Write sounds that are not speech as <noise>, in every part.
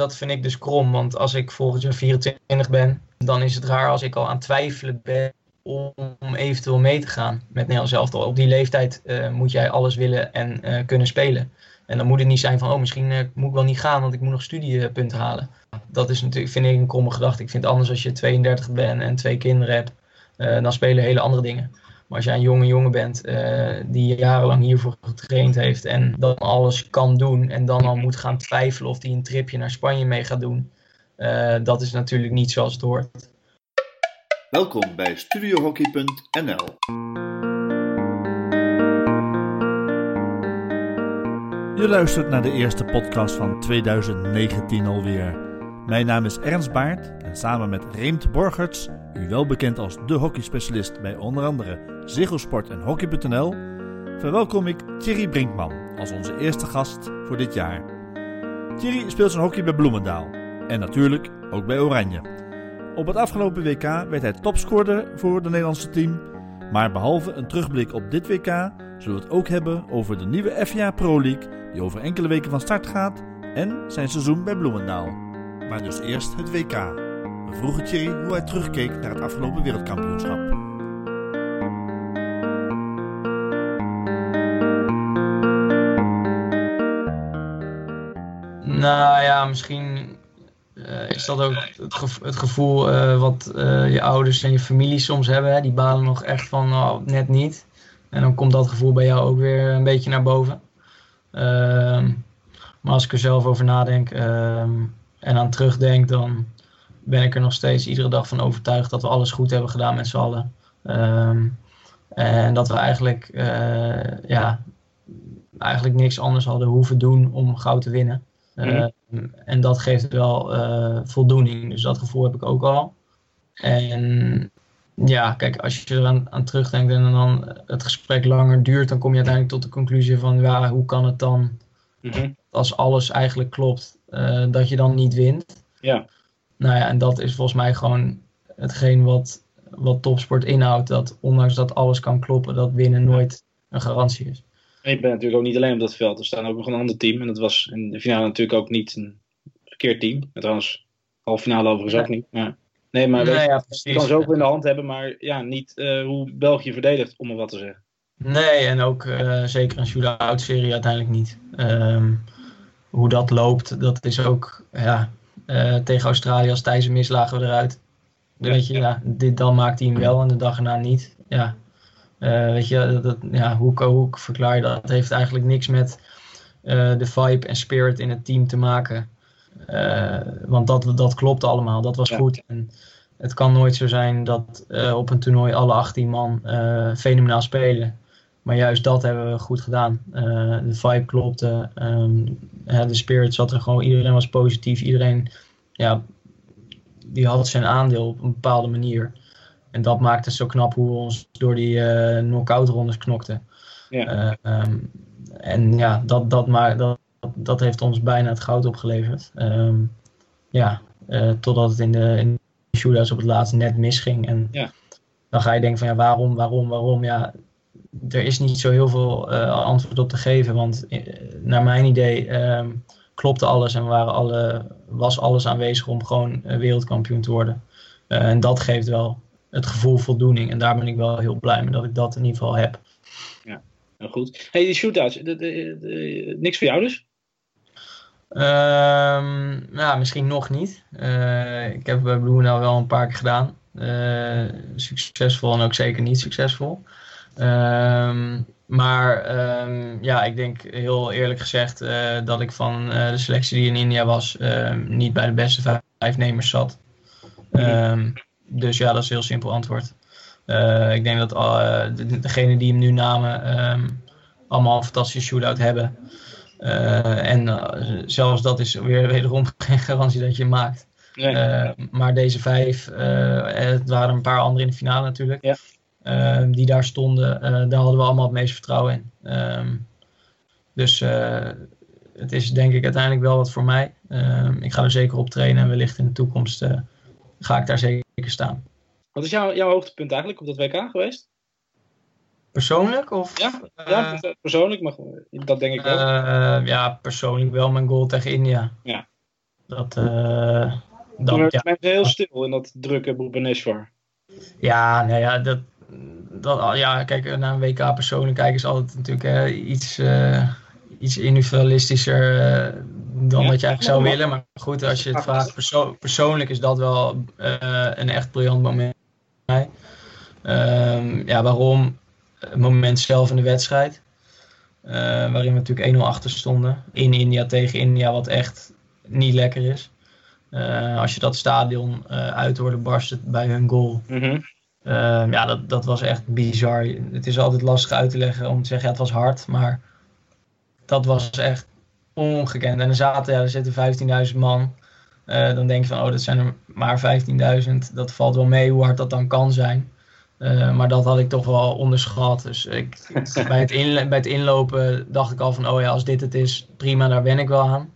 dat vind ik dus krom. Want als ik volgend jaar 24 ben, dan is het raar als ik al aan twijfelen ben om eventueel mee te gaan met Nederland zelf. Op die leeftijd uh, moet jij alles willen en uh, kunnen spelen. En dan moet het niet zijn van, oh, misschien uh, moet ik wel niet gaan, want ik moet nog studiepunten halen. Dat is natuurlijk, vind ik, een kromme gedachte. Ik vind het anders als je 32 bent en twee kinderen hebt, dan spelen hele andere dingen. Maar als jij een jonge jongen bent die jarenlang hiervoor getraind heeft en dan alles kan doen en dan al moet gaan twijfelen of hij een tripje naar Spanje mee gaat doen, dat is natuurlijk niet zoals het hoort. Welkom bij studiohockey.nl. Je luistert naar de eerste podcast van 2019 alweer. Mijn naam is Ernst Baart en samen met Reemt Borgerts, u wel bekend als de hockeyspecialist bij onder andere Ziggo Sport en Hockey.nl, verwelkom ik Thierry Brinkman als onze eerste gast voor dit jaar. Thierry speelt zijn hockey bij Bloemendaal en natuurlijk ook bij Oranje. Op het afgelopen WK werd hij topscorer voor het Nederlandse team. Maar behalve een terugblik op dit WK zullen we het ook hebben over de nieuwe FIA Pro League die over enkele weken van start gaat en zijn seizoen bij Bloemendaal. Maar dus eerst het WK. We vroegen Thierry hoe hij terugkeek naar het afgelopen wereldkampioenschap. Nou ja, misschien uh, is dat ook het, het gevoel uh, wat uh, je ouders en je familie soms hebben? Hè? Die balen nog echt van oh, net niet. En dan komt dat gevoel bij jou ook weer een beetje naar boven. Ehm, maar als ik er zelf over nadenk um, en aan terugdenk, dan ben ik er nog steeds iedere dag van overtuigd dat we alles goed hebben gedaan met z'n allen. Um, en dat we eigenlijk, ja, eigenlijk niks anders hadden hoeven doen om goud te winnen. Mm en dat geeft wel uh, voldoening. Dus dat gevoel heb ik ook al. En ja, kijk, als je eraan aan terugdenkt en dan het gesprek langer duurt, dan kom je uiteindelijk tot de conclusie van ja, hoe kan het dan, mm als alles eigenlijk klopt, uh, dat je dan niet wint. Ja. Nou ja, en dat is volgens mij gewoon hetgeen wat, wat topsport inhoudt. Dat ondanks dat alles kan kloppen, dat winnen nooit een garantie is. Ik ben natuurlijk ook niet alleen op dat veld. Er staan ook nog een ander team. En dat was in de finale natuurlijk ook niet een verkeerd team. En trouwens, halve finale overigens ook niet. Maar, nee, maar nee, ja, je kan zoveel in de hand hebben, maar ja, niet uh, hoe België verdedigt, om maar wat te zeggen. Nee, en ook uh, zeker een shootout serie uiteindelijk niet. Um, hoe dat loopt, dat is ook ja, uh, tegen Australië als Thijs mis lagen we eruit. Weet je, ja, dit, dan maakt hij hem wel en de dag erna niet. Ja, uh, weet je, dat, ja, hoe, hoe verklaar je dat? Het heeft eigenlijk niks met uh, de vibe en spirit in het team te maken. Want dat, dat klopt allemaal, dat was ja. goed. En het kan nooit zo zijn dat op een toernooi alle 18 man fenomenaal spelen. Maar juist dat hebben we goed gedaan. de vibe klopte, um, de spirit zat er gewoon, iedereen was positief, iedereen ja, die had zijn aandeel op een bepaalde manier. En dat maakte het zo knap hoe we ons door die uh, knock-out rondes knokten. Ja. Uh, um, en ja, dat, dat, maar, dat, dat heeft ons bijna het goud opgeleverd. Um, ja, uh, totdat het in de, in de shootouts op het laatst net misging. En ja. dan ga je denken van ja, waarom, waarom, waarom? Ja, er is niet zo heel veel uh, antwoord op te geven. Want naar mijn idee um, klopte alles en waren alle, was alles aanwezig om gewoon wereldkampioen te worden. en dat geeft wel het gevoel voldoening. En daar ben ik wel heel blij mee dat ik dat in ieder geval heb. Ja, nou goed. Hey, die shootouts, de, de, de, niks voor jou dus? Um, nou, misschien nog niet. Uh, ik heb bij nou wel een paar keer gedaan. Uh, succesvol en ook zeker niet succesvol. Um, maar um, ja, ik denk heel eerlijk gezegd uh, dat ik van de selectie die in India was niet bij de beste vijf, vijf nemers zat. Dus ja, dat is een heel simpel antwoord. Uh, ik denk dat degenen die hem nu namen allemaal een fantastische shootout hebben. En zelfs dat is weer wederom <laughs> geen garantie dat je hem maakt. Nee. maar deze vijf, het waren een paar anderen in de finale natuurlijk, ja. Ehm, die daar stonden, daar hadden we allemaal het meeste vertrouwen in. Um, dus het is denk ik uiteindelijk wel wat voor mij. ik ga er zeker op trainen en wellicht in de toekomst ga ik daar zeker staan. Wat is jouw, jouw hoogtepunt eigenlijk op dat WK geweest? Persoonlijk? Of, ja, ja uh, persoonlijk, maar dat denk ik wel. Uh, ja, persoonlijk wel mijn goal tegen India. Ja. Dat, uh, dat, ja. heel stil in dat drukke Bhubaneswar. Ja, nou ja, dat, dat, ja, kijk, naar een WK personen kijken is altijd natuurlijk iets, uh, iets individualistischer uh, dan wat je eigenlijk zou willen. Maar goed, als je het vraagt, perso persoonlijk is dat wel een echt briljant moment voor mij. Um, ja, waarom? Het moment zelf in de wedstrijd. Waarin we natuurlijk 1-0 achter stonden. In India tegen India, wat echt niet lekker is. Als je dat stadion uit hoorde barsten bij hun goal. Mm -hmm. Ja, dat, dat was echt bizar. Het is altijd lastig uit te leggen om te zeggen, ja, het was hard. Maar dat was echt ongekend. En er zaten, ja, er zitten 15.000 man. dan denk je van, oh, dat zijn er maar 15.000. Dat valt wel mee hoe hard dat dan kan zijn. Uh, maar dat had ik toch wel onderschat. Dus <laughs> bij, het in, bij het inlopen dacht ik al van, oh ja, als dit het is, prima, daar ben ik wel aan.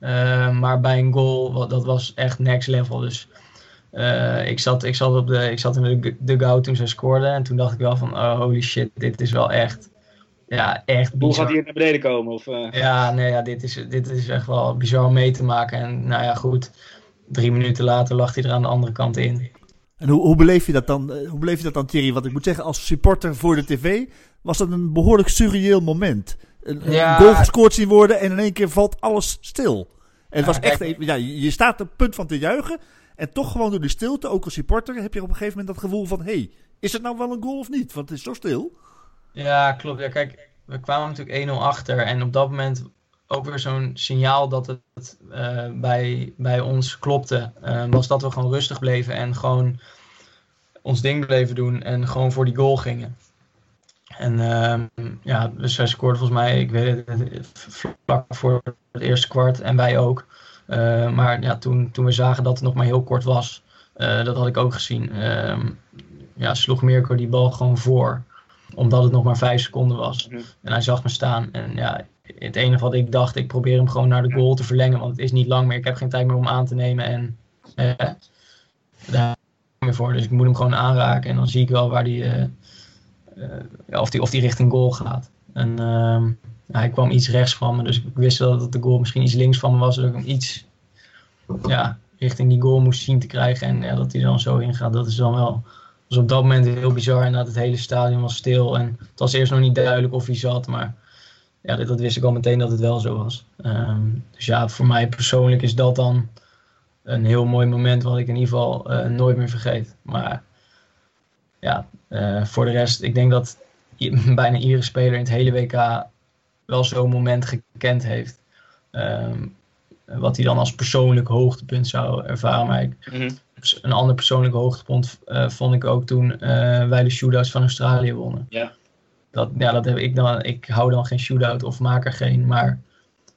Uh, maar bij een goal, dat was echt next level. Dus uh, ik, zat, ik, zat op de, ik zat in de dugout toen ze scoorden. En toen dacht ik wel van, oh, holy shit, dit is wel echt, ja, echt Hoe gaat hier naar beneden komen? Of, Ja, nee, ja, dit, is, dit is echt wel bizar om mee te maken. En nou ja, goed, drie minuten later lag hij er aan de andere kant in. En hoe, hoe, beleef je dat dan, eh, hoe beleef je dat dan, Thierry? Want ik moet zeggen, als supporter voor de tv was dat een behoorlijk surreëel moment. Een, ja. goal gescoord zien worden en in één keer valt alles stil. En het was echt, ja, je staat op het punt van te juichen. En toch gewoon door de stilte, ook als supporter, heb je op een gegeven moment dat gevoel van... hé, hey, is het nou wel een goal of niet? Want het is zo stil. Ja, klopt. Ja, kijk, we kwamen natuurlijk 1-0 achter. En op dat moment ook weer zo'n signaal dat het uh, bij, bij ons klopte. Uh, was dat we gewoon rustig bleven en gewoon ons ding bleven doen en gewoon voor die goal gingen. En uh, ja, dus zij scoorde volgens mij, ik weet het, vlak voor het eerste kwart en wij ook. Maar ja, toen, toen we zagen dat het nog maar heel kort was, dat had ik ook gezien. Ehm, ja, sloeg Mirko die bal gewoon voor omdat het nog maar vijf seconden was. En hij zag me staan. En ja, het enige wat ik dacht, ik probeer hem gewoon naar de goal te verlengen. Want het is niet lang meer. Ik heb geen tijd meer om aan te nemen. En eh, daar meer voor. Dus ik moet hem gewoon aanraken. En dan zie ik wel waar die, uh, uh, of, die, of die richting goal gaat. En uh, hij kwam iets rechts van me. Dus ik wist wel dat de goal misschien iets links van me was. Dat ik hem iets ja, richting die goal moest zien te krijgen. En ja, dat hij dan zo ingaat. Dat is dan wel dus op dat moment heel bizar. En dat het hele stadion was stil. En het was eerst nog niet duidelijk of hij zat. Maar ja, dat, wist ik al meteen dat het wel zo was. Ehm, dus ja, voor mij persoonlijk is dat dan een heel mooi moment wat ik in ieder geval uh, nooit meer vergeet. Maar ja, uh, voor de rest, ik denk dat <laughs> bijna iedere speler in het hele WK wel zo'n moment gekend heeft. Um, wat hij dan als persoonlijk hoogtepunt zou ervaren. Maar ik, mm -hmm. een ander persoonlijk hoogtepunt uh, vond ik ook toen wij de shootouts van Australië wonnen. Ja dat, ja, dat heb ik dan. Ik hou dan geen shootout of maak er geen. Maar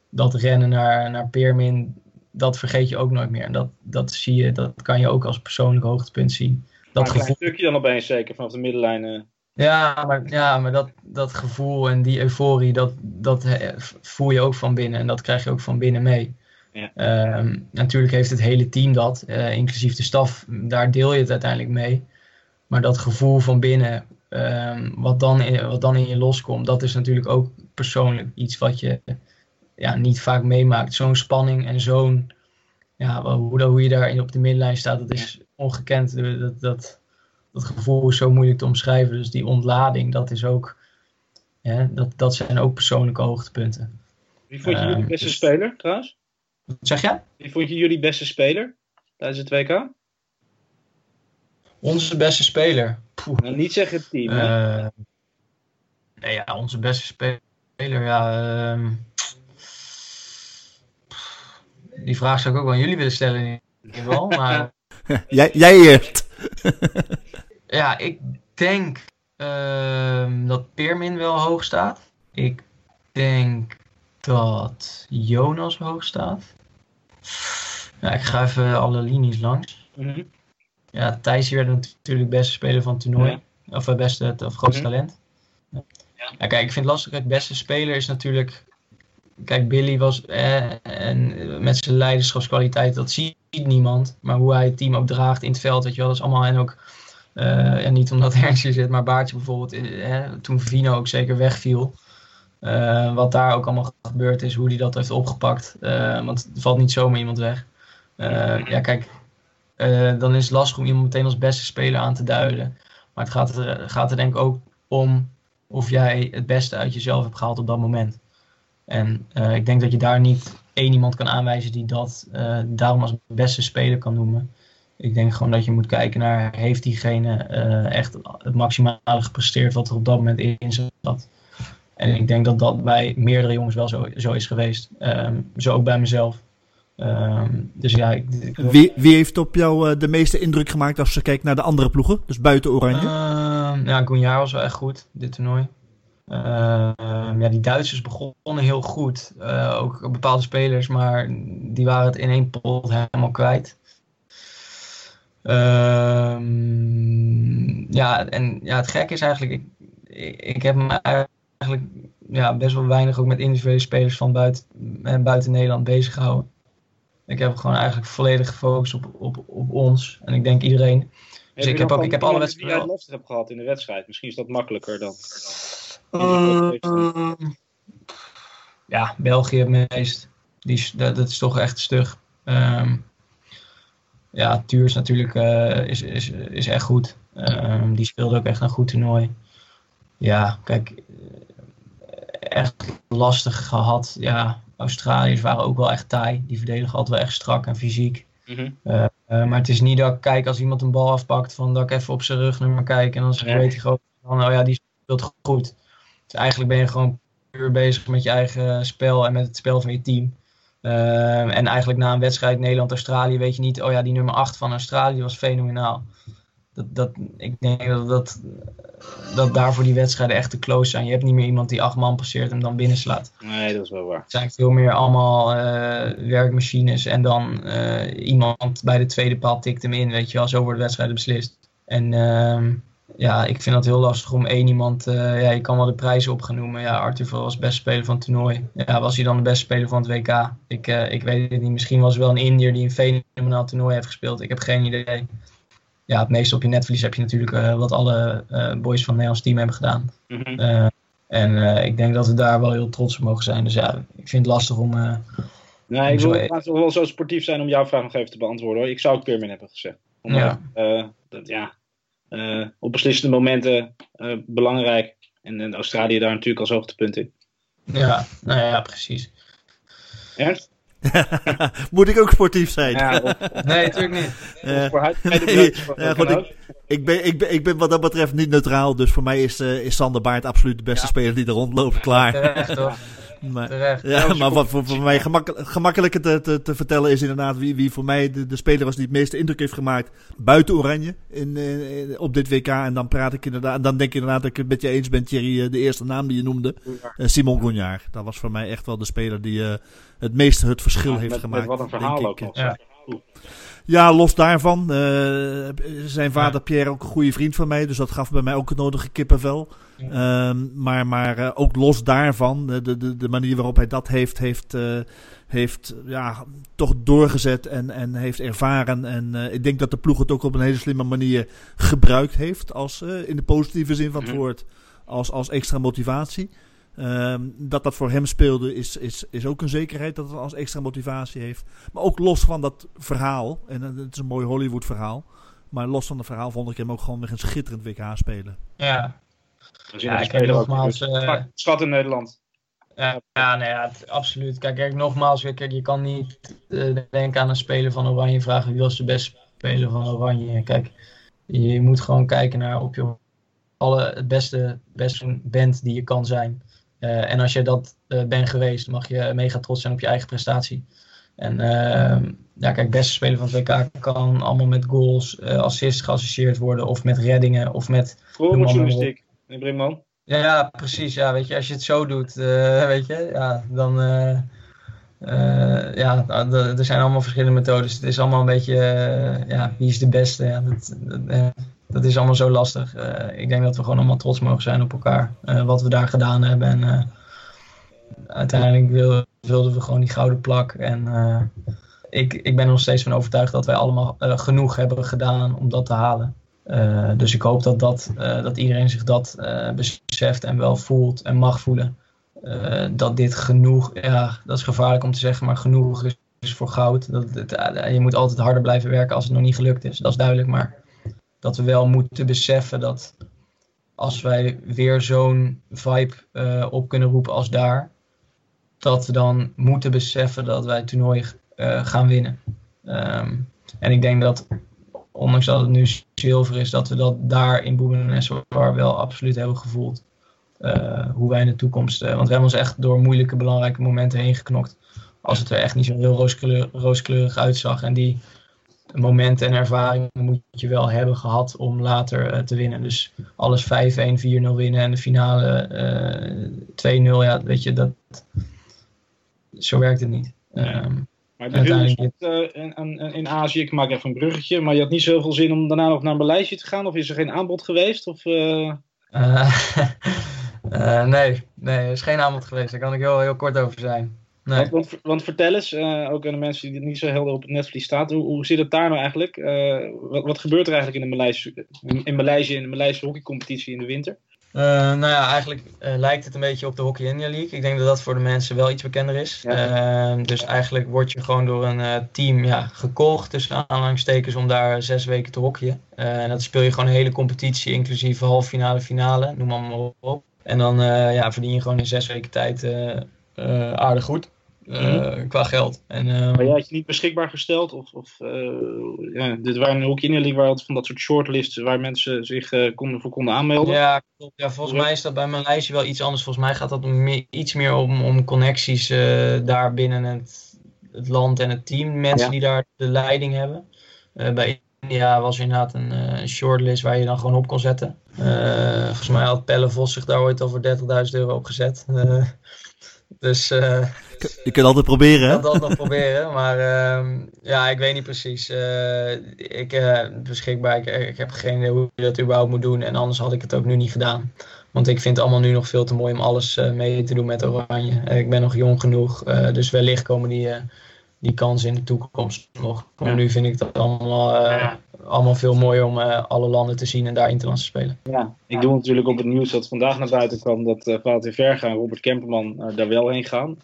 dat rennen naar, naar Peermin, dat vergeet je ook nooit meer. En dat, dat zie je, dat kan je ook als persoonlijk hoogtepunt zien. Dat gevoel... Een stukje dan opeens zeker vanaf de middenlijn. Ja, maar, ja, maar dat, dat gevoel en die euforie, dat, dat voel je ook van binnen. En dat krijg je ook van binnen mee. Ja. Ehm, natuurlijk heeft het hele team dat, uh, inclusief de staf, daar deel je het uiteindelijk mee. Maar dat gevoel van binnen, Ehm, wat, dan in, wat dan in je loskomt, dat is natuurlijk ook persoonlijk iets wat je ja, niet vaak meemaakt. Zo'n spanning en zo'n, ja, hoe, hoe je daar op de middenlijn staat, dat is ongekend. Dat, dat, dat gevoel is zo moeilijk te omschrijven. Dus die ontlading, dat is ook, ja, dat, dat zijn ook persoonlijke hoogtepunten. Wie vond je jullie ehm, beste dus- speler trouwens? Wat zeg je? Wie vond je jullie beste speler tijdens het WK? Onze beste speler. Nou, niet zeggen het team. Uh, nee, ja, onze beste speler. Ja, uh, die vraag zou ik ook wel aan jullie willen stellen in ieder geval. <laughs> Maar, jij, jij eerst. <laughs> ja, ik denk uh, dat Peermin wel hoog staat. Ik denk dat Jonas hoog staat. Ja, ik ga even alle linies langs. Mm -hmm. Ja, Thijs werd natuurlijk beste speler van het toernooi. Of het beste of grootste mhm. talent. Ja. ja. kijk, ik vind het lastig. Het beste speler is natuurlijk. Kijk, Billy was. Eh, en met zijn leiderschapskwaliteit, dat ziet niemand. Maar hoe hij het team ook draagt in het veld, weet je wel, dat is allemaal. En ook. Uh, ja, niet omdat <laughs> hier zit, maar Baartje bijvoorbeeld. Eh, toen Vino ook zeker wegviel. Uh, wat daar ook allemaal gebeurd is, hoe hij dat heeft opgepakt. Want er valt niet zomaar iemand weg. ja, kijk, dan is het lastig om iemand meteen als beste speler aan te duiden. Maar het gaat er, gaat er denk ik ook om of jij het beste uit jezelf hebt gehaald op dat moment. En ik denk dat je daar niet één iemand kan aanwijzen die dat daarom als beste speler kan noemen. Ik denk gewoon dat je moet kijken naar, heeft diegene echt het maximale gepresteerd wat er op dat moment in zat. En ik denk dat dat bij meerdere jongens wel zo, zo is geweest. Um, zo ook bij mezelf. Um, dus ja, ik, ik wie, wie, heeft op jou uh, de meeste indruk gemaakt als je kijkt naar de andere ploegen? Dus buiten Oranje? Uh, ja, Gunjar was wel echt goed, dit toernooi. ja, die Duitsers begonnen heel goed. Uh, ook bepaalde spelers, maar die waren het in één pot helemaal kwijt. Ja, en ja, het gekke is eigenlijk, ik, ik, ik heb me eigenlijk ja, best wel weinig ook met individuele spelers van buiten, eh, buiten Nederland bezig gehouden. Ik heb gewoon eigenlijk volledig gefocust op, op, op ons. En ik denk iedereen. Dus ik heb ook ik heb alle wedstrijden. Die lastig hebt gehad in de wedstrijd. Misschien is dat makkelijker dan. Uh, ja, België het meest. Die, dat, dat is toch echt stug. Um, ja, Tuurs natuurlijk uh, is, is, is echt goed. Um, die speelde ook echt een goed toernooi. Ja, kijk, echt lastig gehad. Ja, Australiërs waren ook wel echt taai. Die verdedigen altijd wel echt strak en fysiek. Mhm. Eh, eh, maar het is niet dat ik kijk als iemand een bal afpakt, van dat ik even op zijn rugnummer kijk en dan zeg, weet hij gewoon van, oh ja, die speelt goed. Dus eigenlijk ben je gewoon puur bezig met je eigen spel en met het spel van je team. Uh, en eigenlijk na een wedstrijd Nederland-Australië weet je niet, oh ja, die nummer 8 van Australië was fenomenaal dat, dat, ik denk dat, dat, dat daarvoor die wedstrijden echt te close zijn. Je hebt niet meer iemand die acht man passeert en dan binnenslaat. Nee, dat is wel waar. Het zijn veel meer allemaal uh, werkmachines en dan uh, iemand bij de tweede paal tikt hem in. Weet je wel, zo worden wedstrijden beslist. En uh, ja, ik vind dat heel lastig om één iemand, uh, ja, je kan wel de prijzen op gaan noemen. Ja, Arthur was beste speler van het toernooi. Ja, was hij dan de beste speler van het WK? Ik, ik weet het niet. Misschien was het wel een Indiër die een fenomenaal toernooi heeft gespeeld. Ik heb geen idee ja, het meeste op je netverlies heb je natuurlijk uh, wat alle boys van het Nederlands team hebben gedaan. Mm -hmm. uh, en ik denk dat we daar wel heel trots op mogen zijn. Dus ja, ik vind het lastig om. nee, ik wil e- wel zo sportief zijn om jouw vraag nog even te beantwoorden hoor. Ik zou het Peerman hebben gezegd. Ja. dat, ja op beslissende momenten belangrijk. En, en Australië daar natuurlijk als hoogtepunt in. Ja, nou ja, precies. Ernst? <laughs> Moet ik ook sportief zijn? Ja, nee, natuurlijk niet. <laughs> Uh, <laughs> ja, goed, ik, ik, ben, ik, ben, ik ben wat dat betreft niet neutraal. Dus voor mij is, uh, is Sander Baart absoluut de beste ja. speler die er rondloopt. Klaar. Terecht? Maar, Terecht. Ja, maar wat voor, voor mij gemakkelijk, gemakkelijker te, te, te, vertellen is inderdaad wie, wie voor mij de, de speler was die het meeste indruk heeft gemaakt buiten Oranje in, in, op dit WK. En dan praat ik inderdaad, en dan denk ik inderdaad dat ik het met je eens ben, Thierry, de eerste naam die je noemde. Uh, Simon Gognard. Dat was voor mij echt wel de speler die uh, het meeste het verschil ja, heeft met, gemaakt. Met wat een verhaal ook nog. Ja. Ja, los daarvan. Uh, zijn vader Pierre ook een goede vriend van mij. Dus dat gaf bij mij ook het nodige kippenvel. Um, maar maar uh, ook los daarvan. De, de, de manier waarop hij dat heeft, heeft, uh, heeft ja, toch doorgezet en, en heeft ervaren. En ik denk dat de ploeg het ook op een hele slimme manier gebruikt heeft. Als, in de positieve zin van het woord. Als, als extra motivatie. Um, dat dat voor hem speelde is, is, is ook een zekerheid dat het als extra motivatie heeft. Maar ook los van dat verhaal, en het is een mooi Hollywood verhaal. Maar los van het verhaal vond ik hem ook gewoon weer een schitterend WK spelen. Ja, ja ik heb nogmaals... Uh, Schat in Nederland. Ja, ja, nee, ja absoluut. Kijk, kijk, nogmaals, kijk, je kan niet uh, denken aan een speler van Oranje vragen wie was de beste speler van Oranje. Kijk, je moet gewoon kijken naar op je alle het beste, beste bent die je kan zijn. Uh, en als je dat uh, bent geweest, mag je mega trots zijn op je eigen prestatie. En uh, ja, kijk, beste speler van het WK kan allemaal met goals, assists geassocieerd worden. Of met reddingen, of met... Journalistiek, meneer Brinkman. Ja, ja, precies. Ja, weet je, als je het zo doet, weet je, ja, dan... ja, er zijn allemaal verschillende methodes. Het is allemaal een beetje, ja, wie is de beste? Ja, dat, dat dat is allemaal zo lastig. Uh, ik denk dat we gewoon allemaal trots mogen zijn op elkaar. Uh, wat we daar gedaan hebben. En uh, uiteindelijk wil, wilden we gewoon die gouden plak. En ik, ik ben er nog steeds van overtuigd dat wij allemaal genoeg hebben gedaan om dat te halen. dus ik hoop dat, dat, dat iedereen zich dat beseft en wel voelt en mag voelen. dat dit genoeg, ja, dat is gevaarlijk om te zeggen, maar genoeg is voor goud. Dat, je moet altijd harder blijven werken als het nog niet gelukt is. Dat is duidelijk. Maar dat we wel moeten beseffen dat als wij weer zo'n vibe uh, op kunnen roepen als daar, dat we dan moeten beseffen dat wij het toernooi uh, gaan winnen. Um, en ik denk dat, ondanks dat het nu zilver is, dat we dat daar in Boebeneswar wel absoluut hebben gevoeld. Uh, hoe wij in de toekomst. want we hebben ons echt door moeilijke, belangrijke momenten heen geknokt. Als het er echt niet zo heel rooskleurig uitzag. En die momenten en ervaringen moet je wel hebben gehad om later uh, te winnen. Dus alles 5-1, 4-0 winnen en de finale uh, 2-0, ja, weet je, dat, zo werkt het niet. Ja. Um, maar de uiteindelijk... uh, in, in, Azië, ik maak even een bruggetje, maar je had niet zoveel zin om daarna nog naar Maleisië te gaan? Of is er geen aanbod geweest? Of, <laughs> nee, nee, er is geen aanbod geweest. Daar kan ik heel, heel kort over zijn. Nee. Want, want, vertel eens, uh, ook aan de mensen die het niet zo helder op het netvlies staat, hoe, hoe zit het daar nou eigenlijk? Uh, wat, wat, gebeurt er eigenlijk in de Maleisische, in, Maleisië in de Maleisische hockeycompetitie in de winter? Uh, nou ja, eigenlijk lijkt het een beetje op de Hockey India League. Ik denk dat dat voor de mensen wel iets bekender is. Ja. dus eigenlijk word je gewoon door een team ja, gekocht, tussen aanhalingstekens, om daar zes weken te hockeyen. en dat speel je gewoon een hele competitie, inclusief halve finale, finale, noem maar op. En dan ja, verdien je gewoon in zes weken tijd aardig goed. Uh, qua geld. En, uh, maar jij had je niet beschikbaar gesteld? Of, of uh, ja, dit waren ook in de league waar van dat soort shortlists waar mensen zich konden, voor konden aanmelden? Ja, ja, volgens mij is dat bij mijn lijstje wel iets anders. Volgens mij gaat dat meer, iets meer om, om connecties daar binnen het, het land en het team. Mensen ja. die daar de leiding hebben. bij India was er inderdaad een, shortlist waar je dan gewoon op kon zetten. volgens mij had Pelle Vos zich daar ooit al voor 30.000 euro op gezet. Dus, uh, je kunt altijd proberen, hè? Ik kan het altijd nog proberen, maar uh, ja, ik weet niet precies. Uh, ik beschikbaar, ik, ik, heb geen idee hoe je dat überhaupt moet doen. En anders had ik het ook nu niet gedaan. Want ik vind het allemaal nu nog veel te mooi om alles mee te doen met Oranje. ik ben nog jong genoeg, dus wellicht komen die, die kansen in de toekomst nog. Maar nu vind ik dat allemaal ja allemaal veel mooier om uh, alle landen te zien en daar interlands te spelen. Ja, ik doe natuurlijk op het nieuws dat vandaag naar buiten kwam dat uh, Valentin Verga en Robert Kemperman uh, daar wel heen gaan.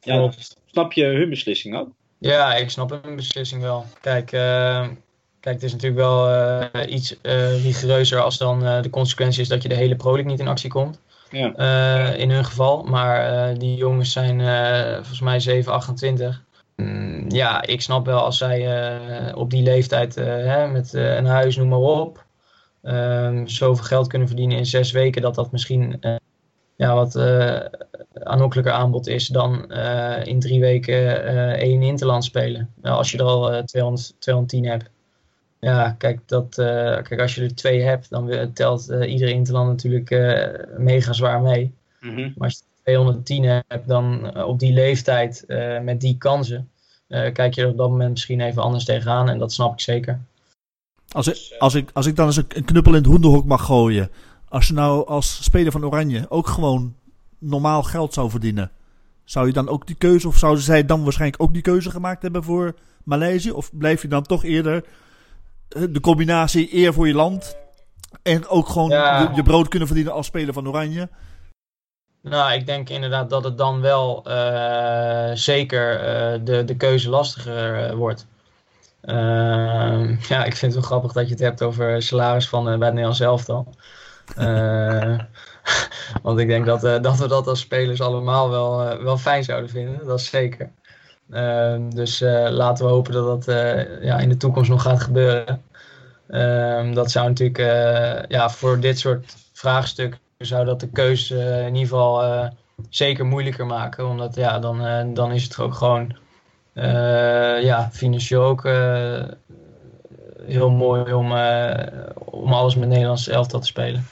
ja, snap je hun beslissing ook? Ja, ik snap hun beslissing wel. Kijk, kijk het is natuurlijk wel iets rigoureuzer als dan de consequentie is dat je de hele Pro League niet in actie komt. Ja. in hun geval. Maar die jongens zijn volgens mij 7, 28. Mm, ja, ik snap wel als zij uh, op die leeftijd uh, hè, met uh, een huis, noem maar op, um, zoveel geld kunnen verdienen in zes weken, dat dat misschien ja, wat aanlokkelijker aanbod is dan in drie weken één interland spelen. Nou, als je er al 200, 210 hebt. Ja, kijk, dat, kijk, als je er twee hebt, dan telt iedere interland natuurlijk mega zwaar mee. Mm -hmm. Maar als je 210 hebt, dan op die leeftijd met die kansen, uh, kijk je er op dat moment misschien even anders tegenaan. En dat snap ik zeker. Als ik, als ik, als ik dan eens een knuppel in het hoenderhok mag gooien. Als je nou als speler van Oranje ook gewoon normaal geld zou verdienen. Zou je dan ook die keuze, of zouden zij dan waarschijnlijk ook die keuze gemaakt hebben voor Maleisië? Of blijf je dan toch eerder eh, de combinatie eer voor je land en ook gewoon je, je, brood kunnen verdienen als speler van Oranje? Nou, ik denk inderdaad dat het dan wel uh, zeker uh, de, de keuze lastiger uh, wordt. Ehm, ja, ik vind het wel grappig dat je het hebt over salaris van bij het Nederlands elftal. <laughs> want ik denk dat, dat we dat als spelers allemaal wel, wel fijn zouden vinden. Dat is zeker. Ehm, dus laten we hopen dat dat ja, in de toekomst nog gaat gebeuren. Ehm, dat zou natuurlijk ja, voor dit soort vraagstukken zou dat de keuze uh, in ieder geval uh, zeker moeilijker maken. Omdat ja, dan, uh, dan is het ook gewoon ja, financieel ook heel mooi om, om alles met Nederlands elftal te spelen.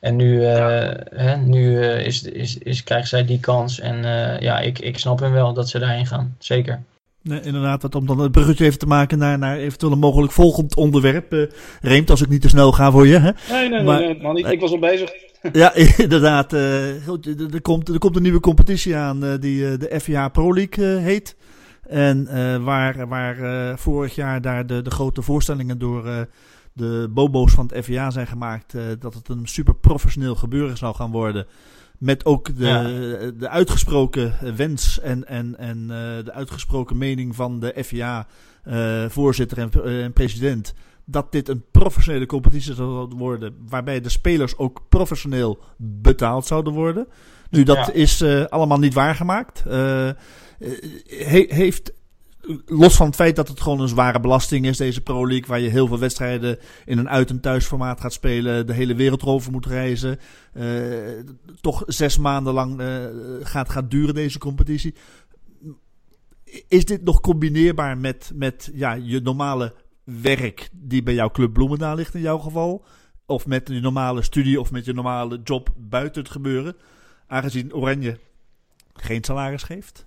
En nu, ja. hè, nu is, is, is, krijgen zij die kans. En ja, ik, ik snap hem wel dat ze daarheen gaan. Zeker. Nee, inderdaad, dat om dan het bruggetje even te maken naar, naar eventueel een mogelijk volgend onderwerp. Uh, Reemt, als ik niet te snel ga voor je. Hè? Nee, nee, maar, nee, man, ik, ik was al bezig. Ja, <laughs> inderdaad. Uh, er, komt, er komt een nieuwe competitie aan uh, die uh, de FIA Pro League heet. En waar, waar vorig jaar daar de, de grote voorstellingen door de bobo's van het FIA zijn gemaakt. dat het een super professioneel gebeuren zou gaan worden. Met ook de, de uitgesproken wens en, en, en de uitgesproken mening van de FIA, voorzitter en, en president dat dit een professionele competitie zou worden, waarbij de spelers ook professioneel betaald zouden worden. Nu, dat is uh, allemaal niet waargemaakt. Uh, heeft, los van het feit dat het gewoon een zware belasting is, deze Pro League, waar je heel veel wedstrijden in een uit- en thuisformaat gaat spelen, de hele wereld over moet reizen, uh, toch zes maanden lang gaat, gaat duren deze competitie. Is dit nog combineerbaar met, met ja, je normale werk die bij jouw Club Bloemendaal ligt in jouw geval. Of met je normale studie of met je normale job buiten het gebeuren. Aangezien Oranje geen salaris geeft?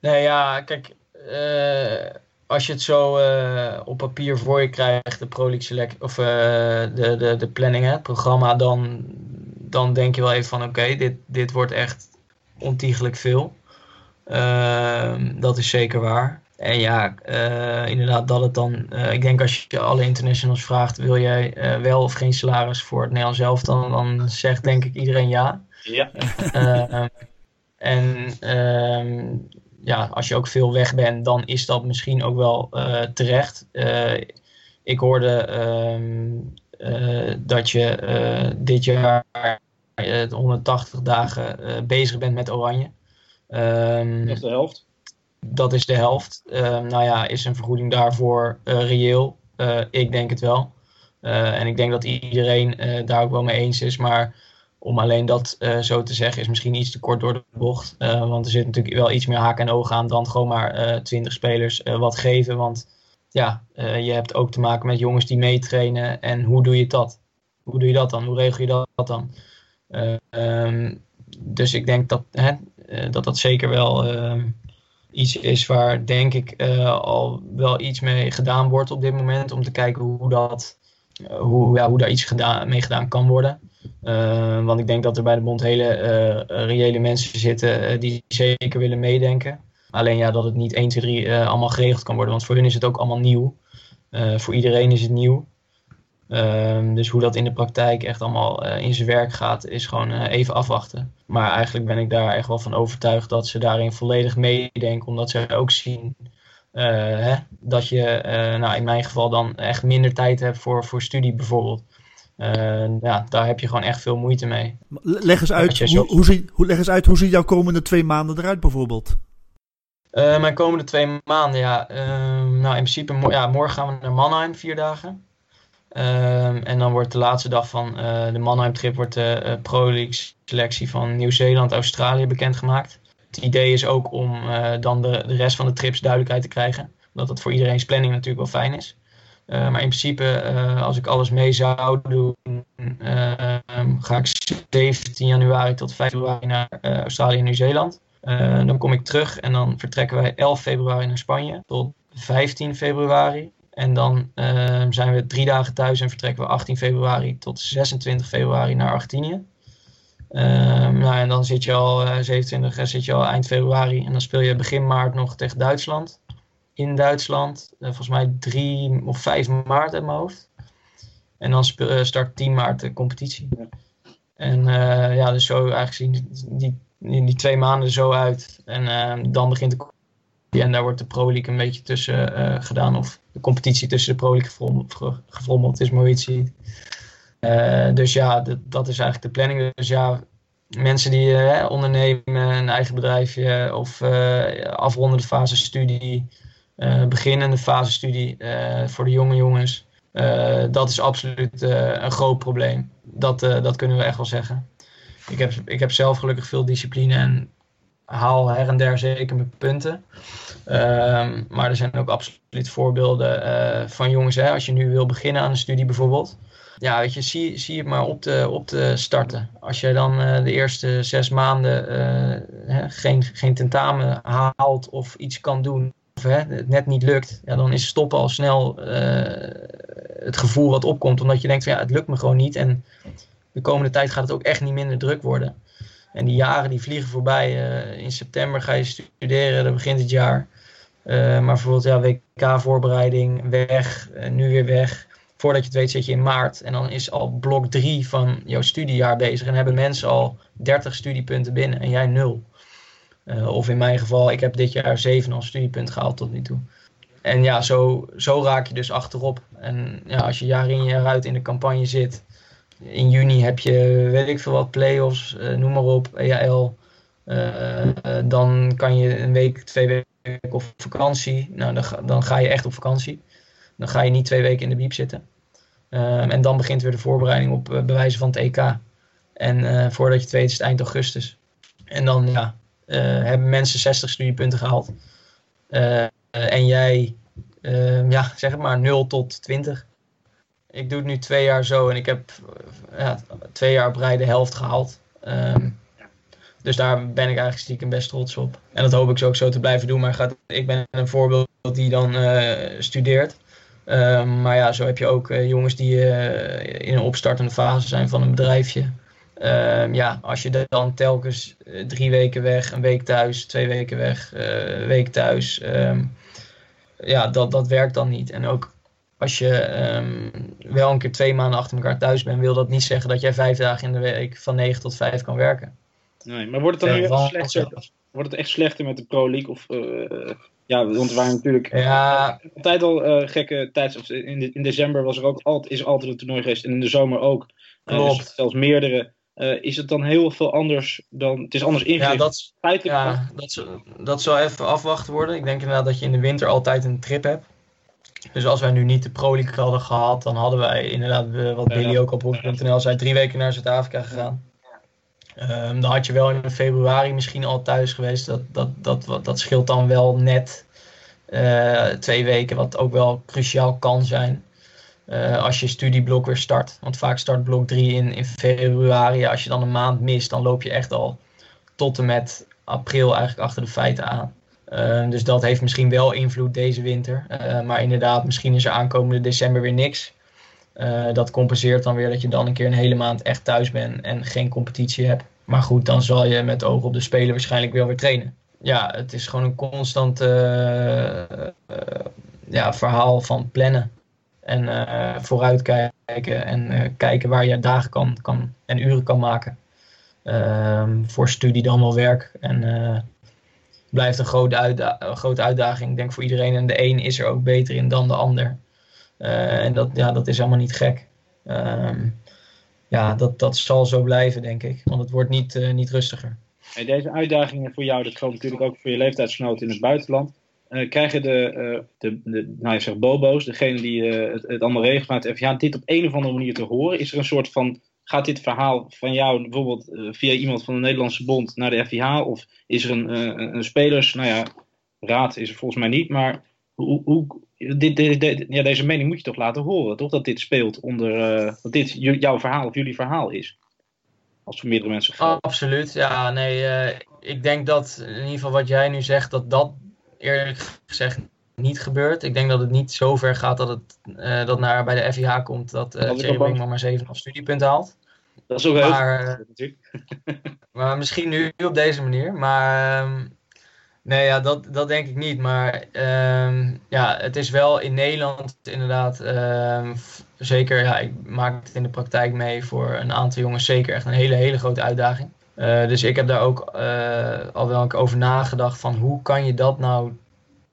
Nee, ja, kijk. Uh, als je het zo uh, op papier voor je krijgt, de Pro Select of uh, de, de, de planning, het programma, dan, dan denk je wel even van oké, dit, dit wordt echt ontiegelijk veel. Ehm, dat is zeker waar. En ja, uh, inderdaad, dat het dan. Uh, ik denk als je alle internationals vraagt: wil jij uh, wel of geen salaris voor het Nederlands zelf? Dan, dan zegt denk ik iedereen ja. Ja. en ehm, ja, als je ook veel weg bent, dan is dat misschien ook wel terecht. ik hoorde ehm, dat je dit jaar 180 dagen bezig bent met Oranje. Dat is de helft dat is de helft. Uh, nou ja, is een vergoeding daarvoor uh, reëel? Uh, ik denk het wel. Eh, en ik denk dat iedereen daar ook wel mee eens is. Maar om alleen dat zo te zeggen is misschien iets te kort door de bocht. want er zit natuurlijk wel iets meer haak en ogen aan dan gewoon maar 20 spelers wat geven. Want ja, je hebt ook te maken met jongens die meetrainen. En hoe doe je dat? Hoe doe je dat dan? Hoe regel je dat dan? Um, dus ik denk dat hè, dat, dat zeker wel ehm, iets is waar denk ik uh, al wel iets mee gedaan wordt op dit moment. Om te kijken hoe, dat, uh, hoe, ja, hoe daar iets gedaan, mee gedaan kan worden. Uh, want ik denk dat er bij de bond hele reële mensen zitten die zeker willen meedenken. Alleen ja, dat het niet 1, 2, 3 allemaal geregeld kan worden. Want voor hun is het ook allemaal nieuw. voor iedereen is het nieuw. Um, dus hoe dat in de praktijk echt allemaal uh, in zijn werk gaat, is gewoon uh, even afwachten. Maar eigenlijk ben ik daar echt wel van overtuigd dat ze daarin volledig meedenken, omdat ze ook zien uh, hè, dat je, nou in mijn geval dan echt minder tijd hebt voor, voor studie bijvoorbeeld. ja, daar heb je gewoon echt veel moeite mee. Leg eens uit, hoe, hoe, zie, hoe, leg eens uit, hoe zien jouw komende twee maanden eruit bijvoorbeeld? mijn komende twee maanden, ja. Ehm, nou, in principe, ja, morgen gaan we naar Mannheim, vier dagen. Um, en dan wordt de laatste dag van uh, de Mannheim Trip wordt de uh, Pro League selectie van Nieuw-Zeeland, Australië bekendgemaakt. Het idee is ook om uh, dan de, de rest van de trips duidelijkheid te krijgen. Omdat dat voor iedereen's planning natuurlijk wel fijn is. maar in principe, als ik alles mee zou doen, ehm, ga ik 17 januari tot 5 februari naar Australië en Nieuw-Zeeland. dan kom ik terug en dan vertrekken wij 11 februari naar Spanje tot 15 februari. En dan uh, zijn we drie dagen thuis en vertrekken we 18 februari tot 26 februari naar Argentinië. Nou, en dan zit je al uh, 27 zit je al eind februari en dan speel je begin maart nog tegen Duitsland. In Duitsland, uh, volgens mij 3 of 5 maart in mijn hoofd. En dan speel, start 10 maart de competitie. En ja, dus zo eigenlijk zien die, die, die, twee maanden zo uit. En ehm, dan begint de en daar wordt de Pro League een beetje tussen uh, gedaan. Of de competitie tussen de Pro League gefrommeld is, maar ziet. Uh, dus ja, dat is eigenlijk de planning. Dus ja, mensen die uh, ondernemen, een eigen bedrijfje of afrondende fase studie, beginnende fase studie voor de jonge jongens. dat is absoluut een groot probleem. Dat, dat kunnen we echt wel zeggen. Ik heb, ik heb zelf gelukkig veel discipline en haal her en der zeker mijn punten. Um, maar er zijn ook absoluut voorbeelden uh, van jongens, hè, als je nu wil beginnen aan een studie bijvoorbeeld. Ja, weet je, zie, zie het maar op te, op te starten. Als je dan uh, de eerste zes maanden uh, hè, geen, geen tentamen haalt of iets kan doen, of hè, het net niet lukt, ja, dan is stoppen al snel het gevoel wat opkomt. Omdat je denkt, van, ja, het lukt me gewoon niet. En de komende tijd gaat het ook echt niet minder druk worden. En die jaren die vliegen voorbij. Uh, in september ga je studeren, dan begint het jaar. Uh, maar bijvoorbeeld ja, WK-voorbereiding, weg, uh, nu weer weg. voordat je het weet zit je in maart. En dan is al blok 3 van jouw studiejaar bezig. En hebben mensen al 30 studiepunten binnen en jij nul. Of in mijn geval, ik heb dit jaar 7,5 studiepunten gehaald tot nu toe. En ja, zo, zo raak je dus achterop. En ja, als je jaar in jaar uit in de campagne zit. In juni heb je, weet ik veel wat, play-offs, uh, noem maar op, EAL. Uh, dan kan je een week, twee weken op vakantie. Nou, dan, dan ga je echt op vakantie. Dan ga je niet twee weken in de biep zitten. Um, en dan begint weer de voorbereiding op bewijzen van het EK. En voordat je het weet is het eind augustus. En dan ja, hebben mensen 60 studiepunten gehaald. en jij, ehm, ja, zeg het maar 0 tot 20. Ik doe het nu twee jaar zo en ik heb ja, twee jaar op rij de helft gehaald. Um, dus daar ben ik eigenlijk stiekem best trots op. En dat hoop ik ook zo te blijven doen. Maar gaat, ik ben een voorbeeld die dan studeert. Um, maar ja, zo heb je ook uh, jongens die uh, in een opstartende fase zijn van een bedrijfje. Um, ja, als je dan telkens drie weken weg, een week thuis, twee weken weg, een week thuis. Um, ja, dat, dat werkt dan niet. En ook als je wel een keer twee maanden achter elkaar thuis bent, wil dat niet zeggen dat jij vijf dagen in de week van negen tot vijf kan werken. Nee, maar wordt het dan nu echt slechter? Wordt het echt slechter met de Pro League? Of ja, want waren natuurlijk ja. altijd al uh, gekke tijds. In, de, in december was er ook altijd, is er altijd een toernooi geweest. En in de zomer ook. Uh, dus zelfs meerdere. Uh, is het dan heel veel anders dan. Het is anders ingericht. Ja, dat, ja, dat, dat zal even afwachten worden. Ik denk inderdaad dat je in de winter altijd een trip hebt. Dus als wij nu niet de Pro League hadden gehad, dan hadden wij inderdaad, wat Billy ook op hoek.nl zei, drie weken naar Zuid-Afrika gegaan. Um, dan had je wel in februari misschien al thuis geweest. Dat, dat, dat, dat scheelt dan wel net uh, twee weken, wat ook wel cruciaal kan zijn. Uh, als je studieblok weer start. Want vaak start blok 3 in, in februari. Als je dan een maand mist, dan loop je echt al tot en met april eigenlijk achter de feiten aan. Uh, dus dat heeft misschien wel invloed deze winter. Uh, maar inderdaad, misschien is er aankomende december weer niks. Uh, dat compenseert dan weer dat je dan een keer een hele maand echt thuis bent en geen competitie hebt. Maar goed, dan zal je met oog op de Spelen waarschijnlijk wel weer trainen. Ja, het is gewoon een constant uh, ja, verhaal van plannen. En vooruitkijken en kijken waar je dagen kan, kan en uren kan maken. Ehm, voor studie dan wel werk. En blijft een grote, uitda een grote uitdaging, denk voor iedereen. En de een is er ook beter in dan de ander. Uh, en dat, ja, dat is allemaal niet gek. Um, ja, dat, dat zal zo blijven, denk ik. Want het wordt niet, uh, niet rustiger. Deze uitdagingen voor jou, dat geldt natuurlijk ook voor je leeftijdsgenoten in het buitenland. Krijgen de, de, de, nou je zegt bobo's, degene die het, het allemaal regelt vanuit de FIA, dit op een of andere manier te horen? Is er een soort van, gaat dit verhaal van jou bijvoorbeeld via iemand van de Nederlandse bond naar de FIA? Of is er een, een, een spelers, nou ja, raad is er volgens mij niet, maar hoe, hoe, dit, ja, deze mening moet je toch laten horen, toch? Dat dit speelt onder. Uh, dat dit jouw verhaal of jullie verhaal is. Als voor meerdere mensen geldt. Absoluut, ja, nee. Uh, ik denk dat in ieder geval wat jij nu zegt, dat dat eerlijk gezegd niet gebeurt. Ik denk dat het niet zo ver gaat dat het uh, dat naar bij de FIH komt dat uh, Thierry Wingman maar 7 studiepunten haalt. Dat is ook heel maar, natuurlijk. <laughs> maar misschien nu op deze manier. Maar ehm, Nee, ja, dat, dat denk ik niet. Maar um, ja, het is wel in Nederland inderdaad um, zeker. Ja, ik maak het in de praktijk mee voor een aantal jongens zeker echt een hele, hele grote uitdaging. Uh, dus ik heb daar ook uh, al wel over nagedacht van hoe kan je dat nou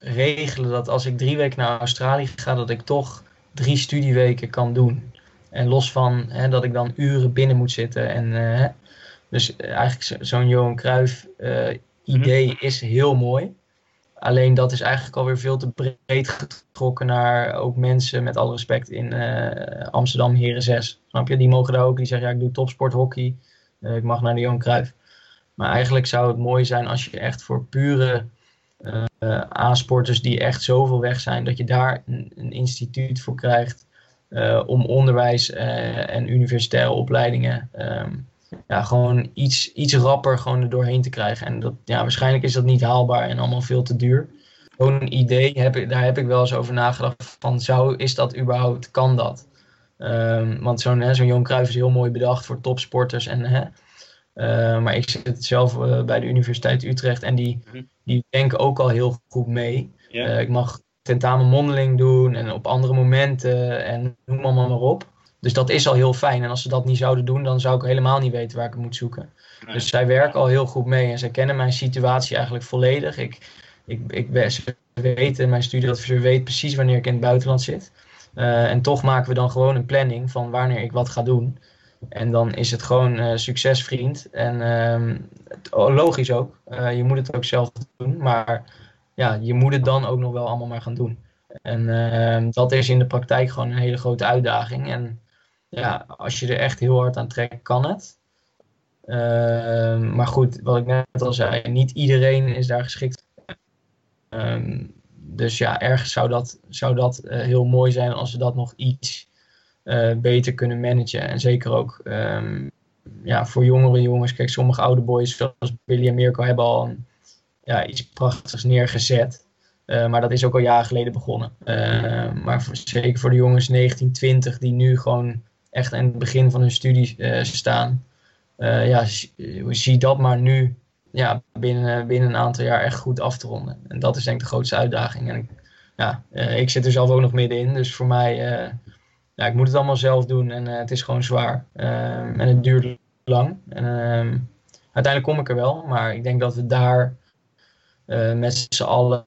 regelen dat als ik drie weken naar Australië ga, dat ik toch drie studieweken kan doen. En los van hè, dat ik dan uren binnen moet zitten. En, uh, dus eigenlijk zo'n Johan Cruijff Mhm. idee is heel mooi. Alleen dat is eigenlijk alweer veel te breed getrokken naar ook mensen, met alle respect, in uh, Amsterdam Heren 6. Snap je? Die mogen daar ook, die zeggen ja, ik doe topsport hockey, ik mag naar de Johan Cruijff. Maar eigenlijk zou het mooi zijn als je echt voor pure uh, aansporters die echt zoveel weg zijn, dat je daar een, een instituut voor krijgt om onderwijs en universitaire opleidingen um, ja, gewoon iets, iets rapper gewoon er doorheen te krijgen. En dat, ja, waarschijnlijk is dat niet haalbaar en allemaal veel te duur. Zo'n idee, heb ik, daar heb ik wel eens over nagedacht van, zou, is dat überhaupt, kan dat? Um, want zo'n zo'n Johan Cruijff is heel mooi bedacht voor topsporters. En, hè, uh, maar ik zit zelf uh, bij de Universiteit Utrecht en die, -hmm. die denken ook al heel goed mee. Uh, ik mag tentamen mondeling doen en op andere momenten en noem allemaal maar op. Dus dat is al heel fijn. En als ze dat niet zouden doen, dan zou ik helemaal niet weten waar ik het moet zoeken. Dus zij werken al heel goed mee en zij kennen mijn situatie eigenlijk volledig. Ik, ik, ik, ze weten, mijn studieadviseur weet precies wanneer ik in het buitenland zit. En toch maken we dan gewoon een planning van wanneer ik wat ga doen. En dan is het gewoon uh, succesvriend. En uh, logisch ook. Uh, je moet het ook zelf doen. Maar ja, je moet het dan ook nog wel allemaal maar gaan doen. En ehm, dat is in de praktijk gewoon een hele grote uitdaging. En ja, als je er echt heel hard aan trekt, kan het. Ehm, maar goed, wat ik net al zei, niet iedereen is daar geschikt. Um, dus ja, ergens zou dat, zou dat uh, heel mooi zijn als we dat nog iets beter kunnen managen. En zeker ook um, ja, voor jongere jongens. Kijk, sommige oude boys zoals Billy en Mirko hebben al ja, iets prachtigs neergezet. Uh, maar dat is ook al jaren geleden begonnen. maar voor, zeker voor de jongens 19, 20 die nu gewoon echt aan het begin van hun studie staan ja, zie dat maar nu ja, binnen, binnen een aantal jaar echt goed af te ronden. En dat is denk ik de grootste uitdaging. En ja, ik zit er zelf ook nog middenin, dus voor mij, ja, ik moet het allemaal zelf doen en het is gewoon zwaar. Ehm, en het duurt lang. En ehm, uiteindelijk kom ik er wel, maar ik denk dat we daar met z'n allen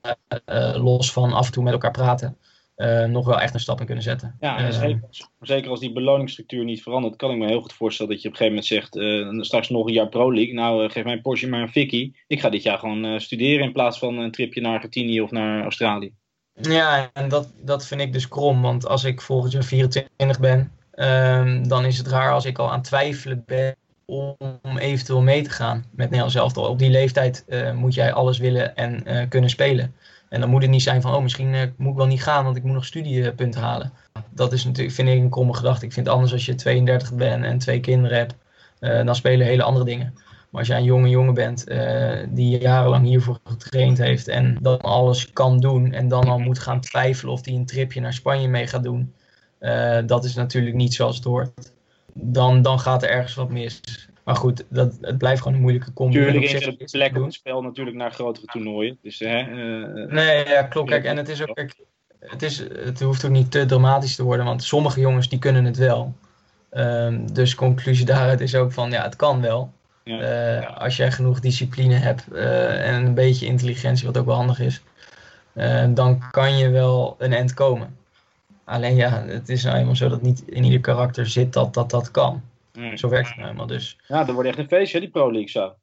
los van af en toe met elkaar praten. Uh, nog wel echt een stap in kunnen zetten. Ja, uh, zeker, zeker, als die beloningsstructuur niet verandert, kan ik me heel goed voorstellen dat je op een gegeven moment zegt, uh, straks nog een jaar Pro League, nou geef mijn Porsche maar een fikkie. Ik ga dit jaar gewoon studeren in plaats van een tripje naar Argentinië of naar Australië. Ja, en dat, dat vind ik dus krom, want als ik volgend jaar 24 ben, um, dan is het raar als ik al aan twijfelen ben om eventueel mee te gaan met Nederland zelf. Op die leeftijd moet jij alles willen en kunnen spelen. En dan moet het niet zijn van, oh, misschien uh, moet ik wel niet gaan, want ik moet nog studiepunten halen. Dat is natuurlijk, vind ik, een kromme gedachte. Ik vind het anders als je 32 bent en twee kinderen hebt, dan spelen hele andere dingen. Maar als jij een jonge jongen bent uh, die jarenlang hiervoor getraind heeft en dan alles kan doen en dan al moet gaan twijfelen of hij een tripje naar Spanje mee gaat doen, dat is natuurlijk niet zoals het hoort. Dan, dan gaat er ergens wat mis. Maar goed, dat, het blijft gewoon een moeilijke combi. Tuurlijk is er plek op het spel natuurlijk naar grotere toernooien. Dus, hè, uh, nee, ja, klopt. Kijk, en het is ook... Kijk, het, is, het hoeft ook niet te dramatisch te worden, want sommige jongens die kunnen het wel. Um, dus conclusie daaruit is ook van, ja, het kan wel. Ja. Uh, als jij genoeg discipline hebt uh, en een beetje intelligentie, wat ook wel handig is, uh, dan kan je wel een end komen. Alleen ja, het is nou eenmaal zo dat niet in ieder karakter zit dat dat, dat kan. Zo werkt het nou helemaal dus. Ja, dat wordt echt een feestje, die Pro League zo.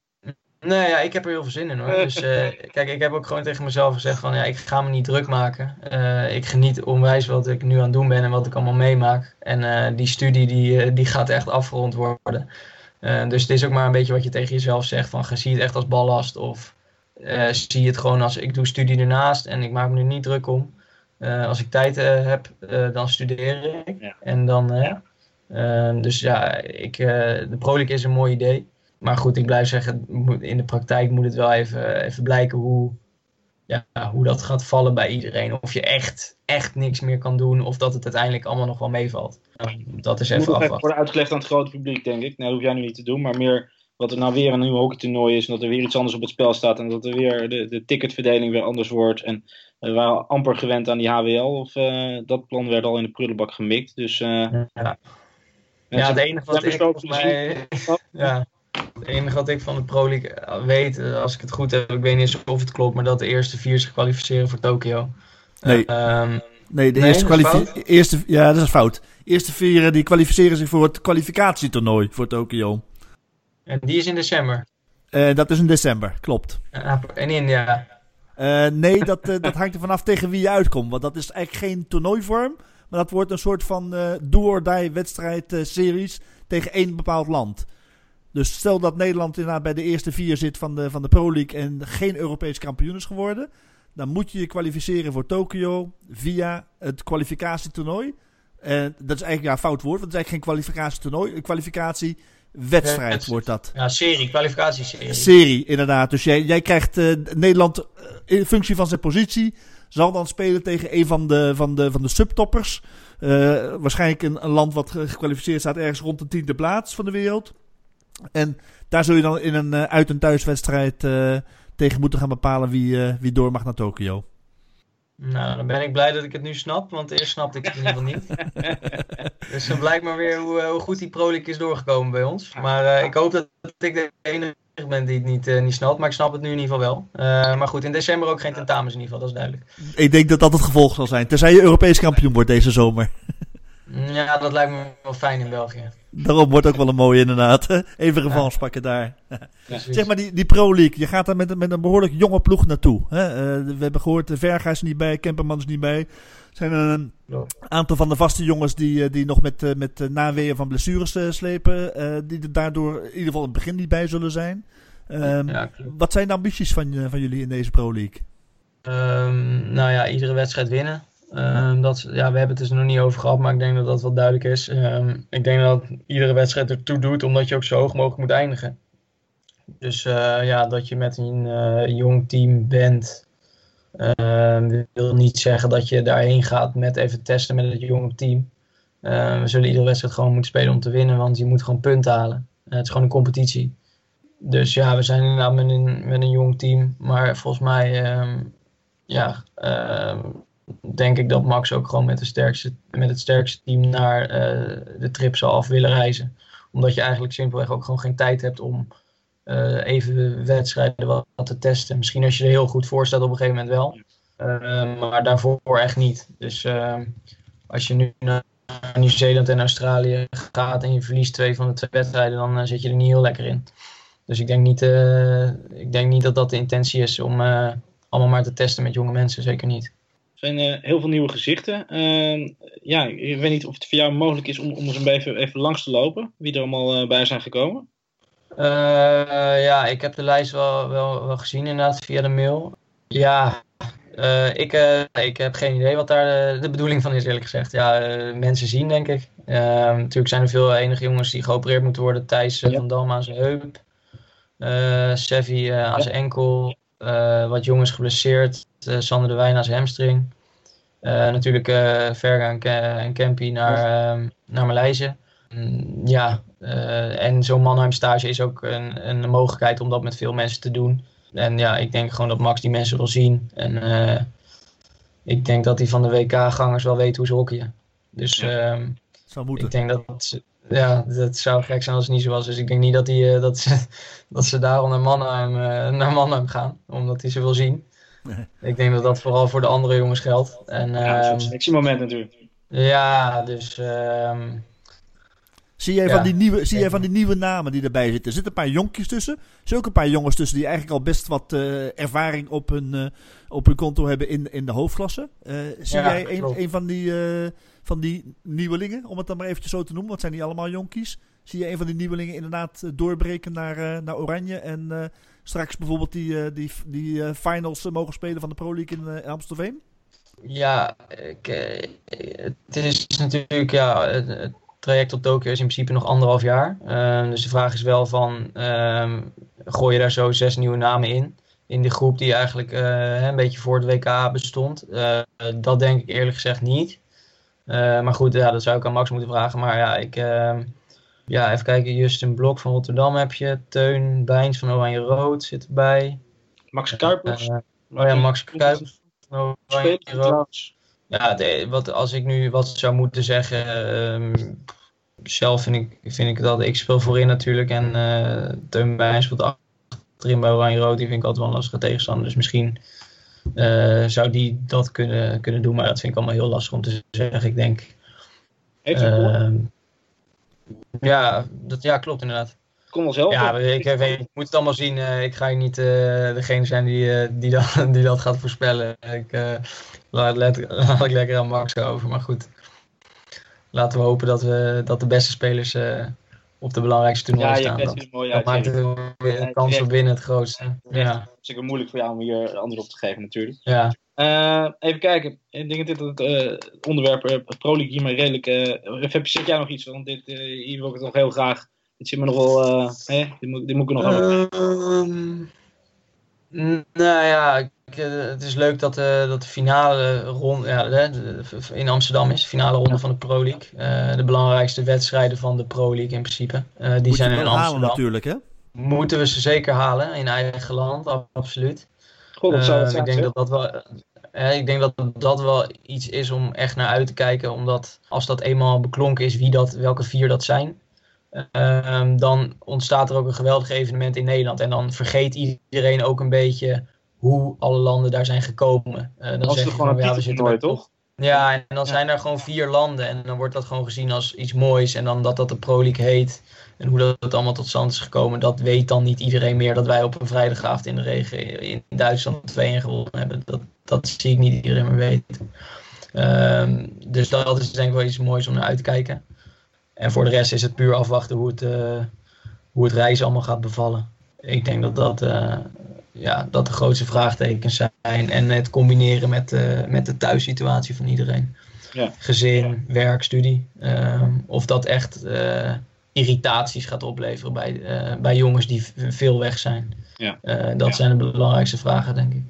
Nee, ja, ik heb er heel veel zin in hoor. <laughs> Dus uh, kijk, ik heb ook gewoon tegen mezelf gezegd van ja, ik ga me niet druk maken. Uh, ik geniet onwijs wat ik nu aan het doen ben en wat ik allemaal meemaak. En uh, die studie die, die gaat echt afgerond worden. Dus het is ook maar een beetje wat je tegen jezelf zegt van zie het echt als ballast of zie je het gewoon als ik doe studie ernaast en ik maak me er niet druk om. als ik tijd heb, dan studeer ik. Ja. En dan, ja. Dus ja, ik, de ProLeague is een mooi idee. Maar goed, ik blijf zeggen, in de praktijk moet het wel even, even blijken hoe, ja, hoe dat gaat vallen bij iedereen. Of je echt, echt niks meer kan doen, of dat het uiteindelijk allemaal nog wel meevalt. Nou, dat is even moet afwachten. worden uitgelegd aan het grote publiek, denk ik. Nou, dat hoef jij nu niet te doen, maar meer wat er nou weer een nieuw hockeytoernooi is en dat er weer iets anders op het spel staat en dat er weer de, de ticketverdeling weer anders wordt. En we waren amper gewend aan die HWL, of uh, dat plan werd al in de prullenbak gemikt. Dus uh, ja. Ja, het enige wat ik mij, <laughs> ja, het enige wat ik van de Pro League eh, weet, eh, als ik het goed heb, ik weet niet of het klopt, maar dat de eerste vier zich kwalificeren voor Tokio. Nee. Um, nee, de nee, eerste, kwalificatie. eerste Ja, dat is fout. De eerste vier die kwalificeren zich voor het kwalificatietoernooi voor Tokio. En die is in december? Uh, dat is in december, klopt. En India? Uh, nee, dat, dat hangt er vanaf tegen wie je uitkomt. Want dat is eigenlijk geen toernooivorm. Maar dat wordt een soort van do-or-die wedstrijd series tegen één bepaald land. Dus stel dat Nederland inderdaad bij de eerste vier zit van de, van de Pro League en geen Europees kampioen is geworden. Dan moet je je kwalificeren voor Tokio via het kwalificatietoernooi. En dat is eigenlijk ja, een fout woord, want het is eigenlijk geen kwalificatietoernooi. Een kwalificatiewedstrijd wordt dat. Ja, serie, kwalificatieserie. Serie, inderdaad. Dus jij, jij krijgt uh, Nederland in functie van zijn positie zal dan spelen tegen een van de, van de, van de subtoppers. Uh, waarschijnlijk een, een, land wat gekwalificeerd staat ergens rond de tiende plaats van de wereld. En daar zul je dan in een uh, uit- en thuiswedstrijd uh, tegen moeten gaan bepalen wie, wie door mag naar Tokio. Nou, dan ben ik blij dat ik het nu snap, want eerst snapte ik het in ieder geval niet. <laughs> dus dan blijkt maar weer hoe, hoe goed die Pro is doorgekomen bij ons. Maar ik hoop dat ik de enige ben die het niet, uh, niet snapt, maar ik snap het nu in ieder geval wel. Uh, maar goed, in december ook geen tentamens in ieder geval, dat is duidelijk. Ik denk dat dat het gevolg zal zijn, tenzij je Europees kampioen wordt deze zomer. <laughs> Ja, dat lijkt me wel fijn in België. Daarom wordt ook wel een mooie inderdaad. <laughs> Even revanche ja. pakken daar. <laughs> Zeg maar die, die Pro League, je gaat daar met, met een behoorlijk jonge ploeg naartoe. Hè? Uh, we hebben gehoord, de Verga is niet bij, Kemperman is niet bij. zijn er een aantal van de vaste jongens die, die nog met, met naweeën van blessures slepen. die er daardoor in ieder geval in het begin niet bij zullen zijn. Um, ja, wat zijn de ambities van, van jullie in deze Pro League? Um, nou ja, iedere wedstrijd winnen. Um, dat, ja, we hebben het dus nog niet over gehad, maar ik denk dat dat wel duidelijk is. ik denk dat iedere wedstrijd ertoe doet, omdat je ook zo hoog mogelijk moet eindigen. Dus uh, ja, dat je met een uh, jong team bent, wil niet zeggen dat je daarheen gaat met even testen met het jonge team. we zullen iedere wedstrijd gewoon moeten spelen om te winnen, want je moet gewoon punten halen. het is gewoon een competitie dus ja, we zijn inderdaad met een, met een jong team. Maar volgens mij, ja, denk ik dat Max ook gewoon met, sterkste, met het sterkste team naar uh, de trip zal af willen reizen. Omdat je eigenlijk simpelweg ook gewoon geen tijd hebt om uh, even wedstrijden wat, te testen. Misschien als je er heel goed voor staat op een gegeven moment wel. Uh, maar daarvoor echt niet. Dus als je nu naar Nieuw-Zeeland en Australië gaat en je verliest twee van de twee wedstrijden, dan zit je er niet heel lekker in. Dus ik denk niet, ik denk niet dat dat de intentie is om allemaal maar te testen met jonge mensen. Zeker niet. Zijn uh, heel veel nieuwe gezichten. Ehm, ja, ik weet niet of het voor jou mogelijk is om, om eens even, even langs te lopen. Wie er allemaal bij zijn gekomen. ja, ik heb de lijst wel, wel, wel gezien inderdaad via de mail. Ja, ik, ik heb geen idee wat daar de, bedoeling van is, eerlijk gezegd. Ja, mensen zien, denk ik. Uh, natuurlijk zijn er veel enige jongens die geopereerd moeten worden. Thijs ja. van Dam aan zijn heup. Sevi aan zijn enkel. Wat jongens geblesseerd. Sander de Wijn aan zijn hamstring. Natuurlijk Verga en, en Kempi naar, um, naar Maleisië. Mm, ja, en zo'n Mannheim stage is ook een, een mogelijkheid om dat met veel mensen te doen. En ja, ik denk gewoon dat Max die mensen wil zien. En ik denk dat hij van de WK-gangers wel weet hoe ze hockeyen. Dus ja. um, ik denk dat ja, dat zou gek zijn als het niet zo was. Dus ik denk niet dat, die, uh, dat, ze, <laughs> dat ze daarom naar Mannheim, uh, naar Mannheim gaan, omdat hij ze wil zien. <laughs> Ik denk dat dat vooral voor de andere jongens geldt. En, ja, dat is een ehm, selectiemoment natuurlijk. Ja, dus... Um, Zie jij, van die nieuwe, zie jij van die nieuwe namen die erbij zitten? Er zitten een paar jonkjes tussen. Er zitten ook een paar jongens tussen die eigenlijk al best wat uh, ervaring op hun, uh, op hun konto hebben in, in de hoofdklasse. Uh, zie ja, jij een, een van die van die nieuwelingen, om het dan maar eventjes zo te noemen, want zijn die allemaal jonkies? Zie je een van die nieuwelingen inderdaad eh, doorbreken naar, uh, naar Oranje en uh, straks bijvoorbeeld die, uh, die, die finals mogen spelen van de Pro League in, in Amstelveen? Ja, het is natuurlijk, ja, het, traject op Tokio is in principe nog anderhalf jaar. Ehm, dus de vraag is wel van, um, gooi je daar zo zes nieuwe namen in? In de groep die eigenlijk een beetje voor het WK bestond. dat denk ik eerlijk gezegd niet. Maar goed, ja, dat zou ik aan Max moeten vragen. Maar ja, ik, uh, ja even kijken. Justin Blok van Rotterdam heb je. Teun Bijns van Oranje Rood zit erbij. Max Kuipers. Uh, oh ja, Max Kuipers van Oranje Rood. Ja, de, wat, als ik nu wat zou moeten zeggen. Um, zelf vind ik, vind ik dat ik speel voorin natuurlijk. En Teun Bijns speelt achterin bij Oranje Rood. Die vind ik altijd wel een lastige tegenstander. Dus misschien uh, zou die dat kunnen, kunnen doen. Maar dat vind ik allemaal heel lastig om te zeggen. Ik denk. Heeft uh, ja, dat, ja, klopt inderdaad. Kom wel zelf. Ja, ik, ik, ik, moet het allemaal zien. Uh, ik ga hier niet uh, degene zijn die, die, dat, <laughs> die dat gaat voorspellen. Ik laat, let, <laughs> laat ik lekker aan Max over. Maar goed, laten we hopen dat, we, dat de beste spelers op de belangrijkste toernooien ja, staan. Dat, mooi dat maakt de kans op winnen het grootste. Ja. Het is zeker moeilijk voor jou om hier antwoord op te geven natuurlijk. Ja. Uh, even kijken. Ik denk dat het uh, onderwerp uh, Pro League hier maar redelijk... Uh, zit jij nog iets? Want dit, hier wil ik het nog heel graag... Dit zit me nog wel... Hè? Dit, moet, dit moet ik nog over. Ehm, nou ja, eh, het is leuk dat, uh, dat de finale ronde ja, de, in Amsterdam is. De finale ronde van de Pro League. Uh, de belangrijkste wedstrijden van de Pro League in principe. Uh, die zijn in Amsterdam. Halen natuurlijk, hè? Moeten we ze zeker halen in eigen land, absoluut. God, dat zou het zijn, ik denk dat dat wel. ik denk dat dat wel iets is om echt naar uit te kijken. Omdat als dat eenmaal beklonken is wie dat, welke vier dat zijn. Ehm, dan ontstaat er ook een geweldig evenement in Nederland. En dan vergeet iedereen ook een beetje hoe alle landen daar zijn gekomen. Uh, dan je gewoon een ja, we zitten toch? Ja, en dan zijn er gewoon vier landen. En dan wordt dat gewoon gezien als iets moois. En dan dat dat de Pro League heet. En hoe dat allemaal tot stand is gekomen, dat weet dan niet iedereen meer. Dat wij op een vrijdagavond in de regen in Duitsland 2 gewonnen hebben. Dat, dat zie ik niet iedereen meer weten. Um, dus dat is denk ik wel iets moois om naar uit te kijken. En voor de rest is het puur afwachten hoe het, uh, hoe het reizen allemaal gaat bevallen. Ik denk dat dat, uh, ja, dat de grootste vraagtekens zijn. En het combineren met, uh, met de thuissituatie van iedereen. Ja. Gezin, werk, studie. Ehm, of dat echt irritaties gaat opleveren bij, bij jongens die veel weg zijn. Ja. dat zijn de belangrijkste vragen, denk ik.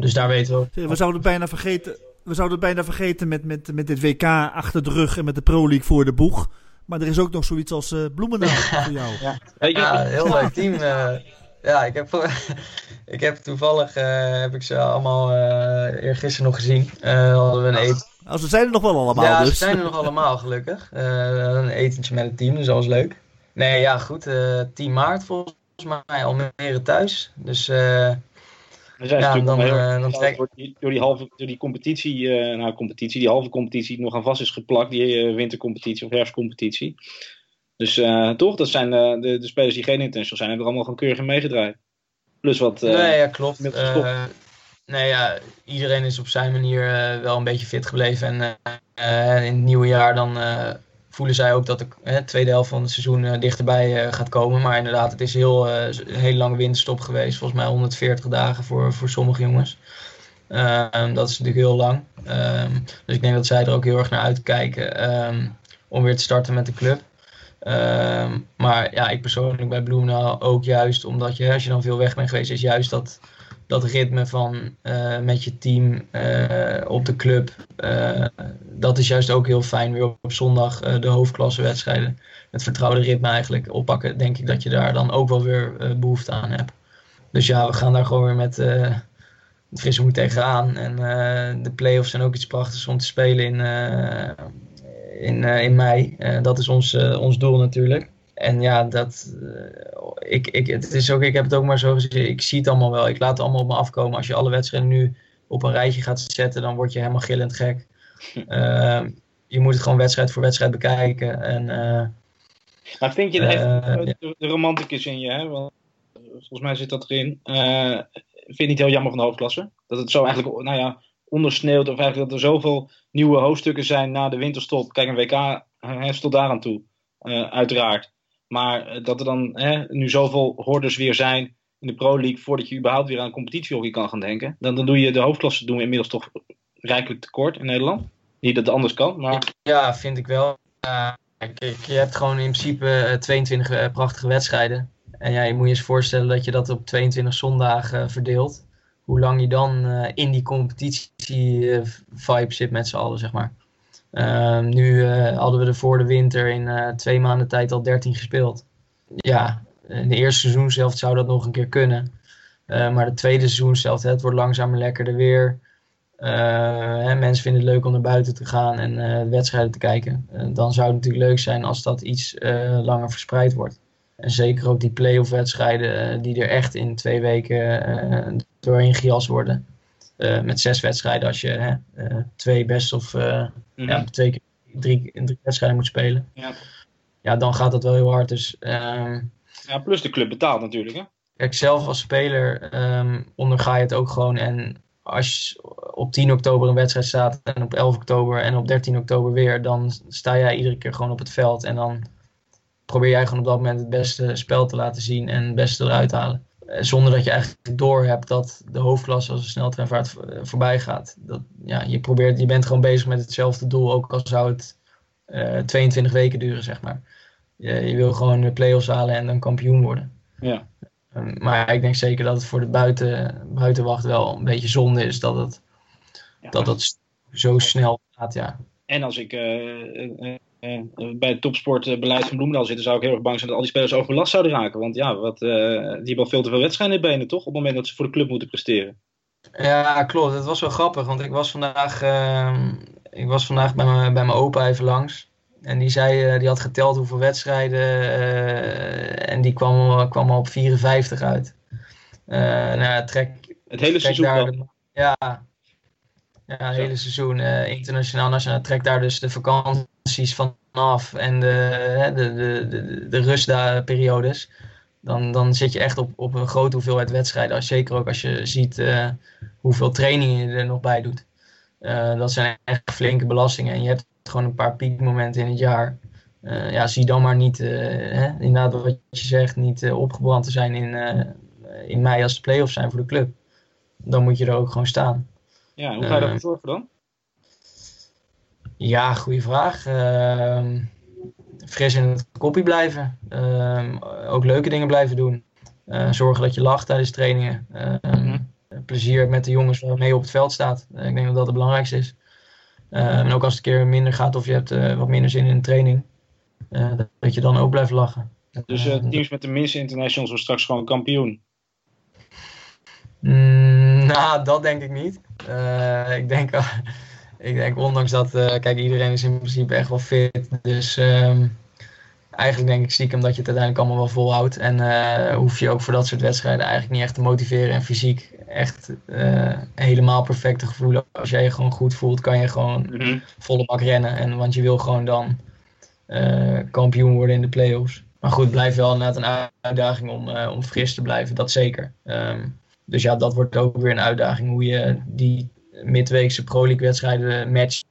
dus daar weten we We zouden bijna vergeten, we zouden het bijna vergeten met, met, met dit WK achter de rug en met de Pro League voor de boeg. Maar er is ook nog zoiets als uh, Bloemendaal <laughs> voor jou. Ja, ja heel leuk team. Ja, ik heb, <laughs> ik heb toevallig uh, heb ik ze allemaal uh, eergisteren nog gezien. hadden we een eten. Oh, ze zijn er nog wel allemaal ja, dus. ze zijn er nog <laughs> allemaal gelukkig. een etentje met het team, dus dat was leuk. Nee, ja goed. 10 maart volgens mij, Almere thuis. Dus we zijn ja, dan, uh, dan trek... door, die, door, die, halve door die competitie, uh, nou competitie, die halve competitie nog aan vast is geplakt, die uh, wintercompetitie of herfstcompetitie. Dus toch, dat zijn de, de, spelers die geen international zijn, hebben er allemaal gewoon keurig in meegedraaid. Plus wat. nee, ja, klopt. nee, ja, iedereen is op zijn manier wel een beetje fit gebleven. En in het nieuwe jaar dan voelen zij ook dat de hè, tweede helft van het seizoen uh, dichterbij uh, gaat komen. Maar inderdaad, het is heel, uh, een hele lange winterstop geweest. Volgens mij 140 dagen voor, voor sommige jongens. Um, dat is natuurlijk heel lang. Um, dus ik denk dat zij er ook heel erg naar uitkijken um, om weer te starten met de club. Maar ja, ik persoonlijk bij Bloemendaal ook juist omdat je, als je dan veel weg bent geweest, is juist dat dat ritme van uh, met je team uh, op de club, uh, dat is juist ook heel fijn. Weer op, zondag de hoofdklassewedstrijden. Het vertrouwde ritme eigenlijk oppakken. Denk ik dat je daar dan ook wel weer behoefte aan hebt. Dus ja, we gaan daar gewoon weer met, met frisse moed tegenaan. En de play-offs zijn ook iets prachtigs om te spelen in, in, in mei. dat is ons, ons doel natuurlijk. En ja, dat, ik, ik, het is ook, ik heb het ook maar zo gezegd, ik zie het allemaal wel. Ik laat het allemaal op me afkomen. Als je alle wedstrijden nu op een rijtje gaat zetten, dan word je helemaal gillend gek. Uh, je moet het gewoon wedstrijd voor wedstrijd bekijken. En, uh, maar vind je de, de, de romanticus in je, hè? Want, volgens mij zit dat erin. vind je niet heel jammer van de hoofdklasse? Dat het zo eigenlijk, nou ja, ondersneeuwt of eigenlijk dat er zoveel nieuwe hoofdstukken zijn na de winterstop. Kijk, een WK hè, tot daar aan toe. Uh, uiteraard. Maar eh, dat er dan hè, nu zoveel hordes weer zijn in de Pro League voordat je überhaupt weer aan competitiehockey kan gaan denken. Dan, dan doe je de hoofdklasse doen inmiddels toch rijkelijk tekort in Nederland. Niet dat het anders kan, maar... Ja, vind ik wel. Je hebt gewoon in principe 22 uh, prachtige wedstrijden. En ja, je moet je eens voorstellen dat je dat op 22 zondagen verdeelt. Hoe lang je dan in die competitie-vibe zit met z'n allen, zeg maar. Ehm, nu uh, hadden we er voor de winter in uh, twee maanden tijd al 13 gespeeld. Ja, in de eerste seizoen zelf zou dat nog een keer kunnen. Maar de tweede seizoen zelf, het wordt langzamer lekkerder weer. Hè, mensen vinden het leuk om naar buiten te gaan en wedstrijden te kijken. dan zou het natuurlijk leuk zijn als dat iets langer verspreid wordt. En zeker ook die play-off wedstrijden die er echt in twee weken doorheen gejast worden. Uh, met zes wedstrijden als je hè, twee best of mm ja, twee keer drie, drie wedstrijden moet spelen. Ja. ja, dan gaat dat wel heel hard. Dus, ehm, ja, plus de club betaalt natuurlijk. Hè? Kijk, zelf als speler um, onderga je het ook gewoon. En als je op 10 oktober een wedstrijd staat en op 11 oktober en op 13 oktober weer, dan sta jij iedere keer gewoon op het veld. En dan probeer jij gewoon op dat moment het beste spel te laten zien en het beste eruit halen. Eh, zonder dat je eigenlijk door hebt dat de hoofdklasse als een sneltreinvaart eh, voorbij gaat. Dat, ja, je, probeert, je bent gewoon bezig met hetzelfde doel, ook al zou het uh, eh, 22 weken duren, zeg maar. Je, je, wil gewoon de play-offs halen en dan kampioen worden. Ja. Um, maar ik denk zeker dat het voor de buiten, buitenwacht wel een beetje zonde is dat het, ja, dat het zo snel gaat, ja. En als ik uh, uh, bij het topsportbeleid van Bloemendaal zitten, zou ik heel erg bang zijn dat al die spelers overbelast zouden raken. Want ja, wat, die hebben al veel te veel wedstrijden in benen, toch? Op het moment dat ze voor de club moeten presteren. Ja, klopt. Het was wel grappig, want ik was vandaag, uh, ik was vandaag bij, mijn, bij mijn opa even langs. En die zei, uh, die had geteld hoeveel wedstrijden uh, en die kwam, kwam al op 54 uit. nou, trek, het hele seizoen daar, Ja, ja, het hele seizoen internationaal, nationaal. Trek daar dus de vakanties vanaf en de, de, de, de, de rustperiodes dan, dan zit je echt op, op een grote hoeveelheid wedstrijden. Zeker ook als je ziet uh, hoeveel trainingen je er nog bij doet. Uh, dat zijn echt flinke belastingen. En je hebt gewoon een paar piekmomenten in het jaar. Uh, ja, zie dan maar niet, hè, inderdaad wat je zegt, niet opgebrand te zijn in, in mei als de play-offs zijn voor de club. Dan moet je er ook gewoon staan. Ja, hoe ga je ervoor zorgen dan? Ja, goede vraag. Ehm, fris in het koppie blijven. Ehm, ook leuke dingen blijven doen. Uh, zorgen dat je lacht tijdens trainingen. Uh, Plezier met de jongens waarmee op het veld staat. Uh, ik denk dat dat het belangrijkste is. Ehm, en ook als het een keer minder gaat of je hebt eh, wat minder zin in de training. dat je dan ook blijft lachen. Dus teams met de minste internationals worden straks gewoon kampioen? Mm, <laughs> nou, dat denk ik niet. ik denk <laughs> ik denk ondanks dat, uh, kijk, iedereen is in principe echt wel fit. Dus um, eigenlijk denk ik stiekem dat je het uiteindelijk allemaal wel volhoudt. En uh, hoef je ook voor dat soort wedstrijden eigenlijk niet echt te motiveren en fysiek echt helemaal perfect te voelen. Als jij je gewoon goed voelt, kan je gewoon mm -hmm. volle bak rennen. En, want je wil gewoon dan kampioen worden in de play-offs. Maar goed, blijf wel inderdaad een uitdaging om, om fris te blijven, dat zeker. Um, dus ja, dat wordt ook weer een uitdaging hoe je die midweekse Pro League wedstrijden match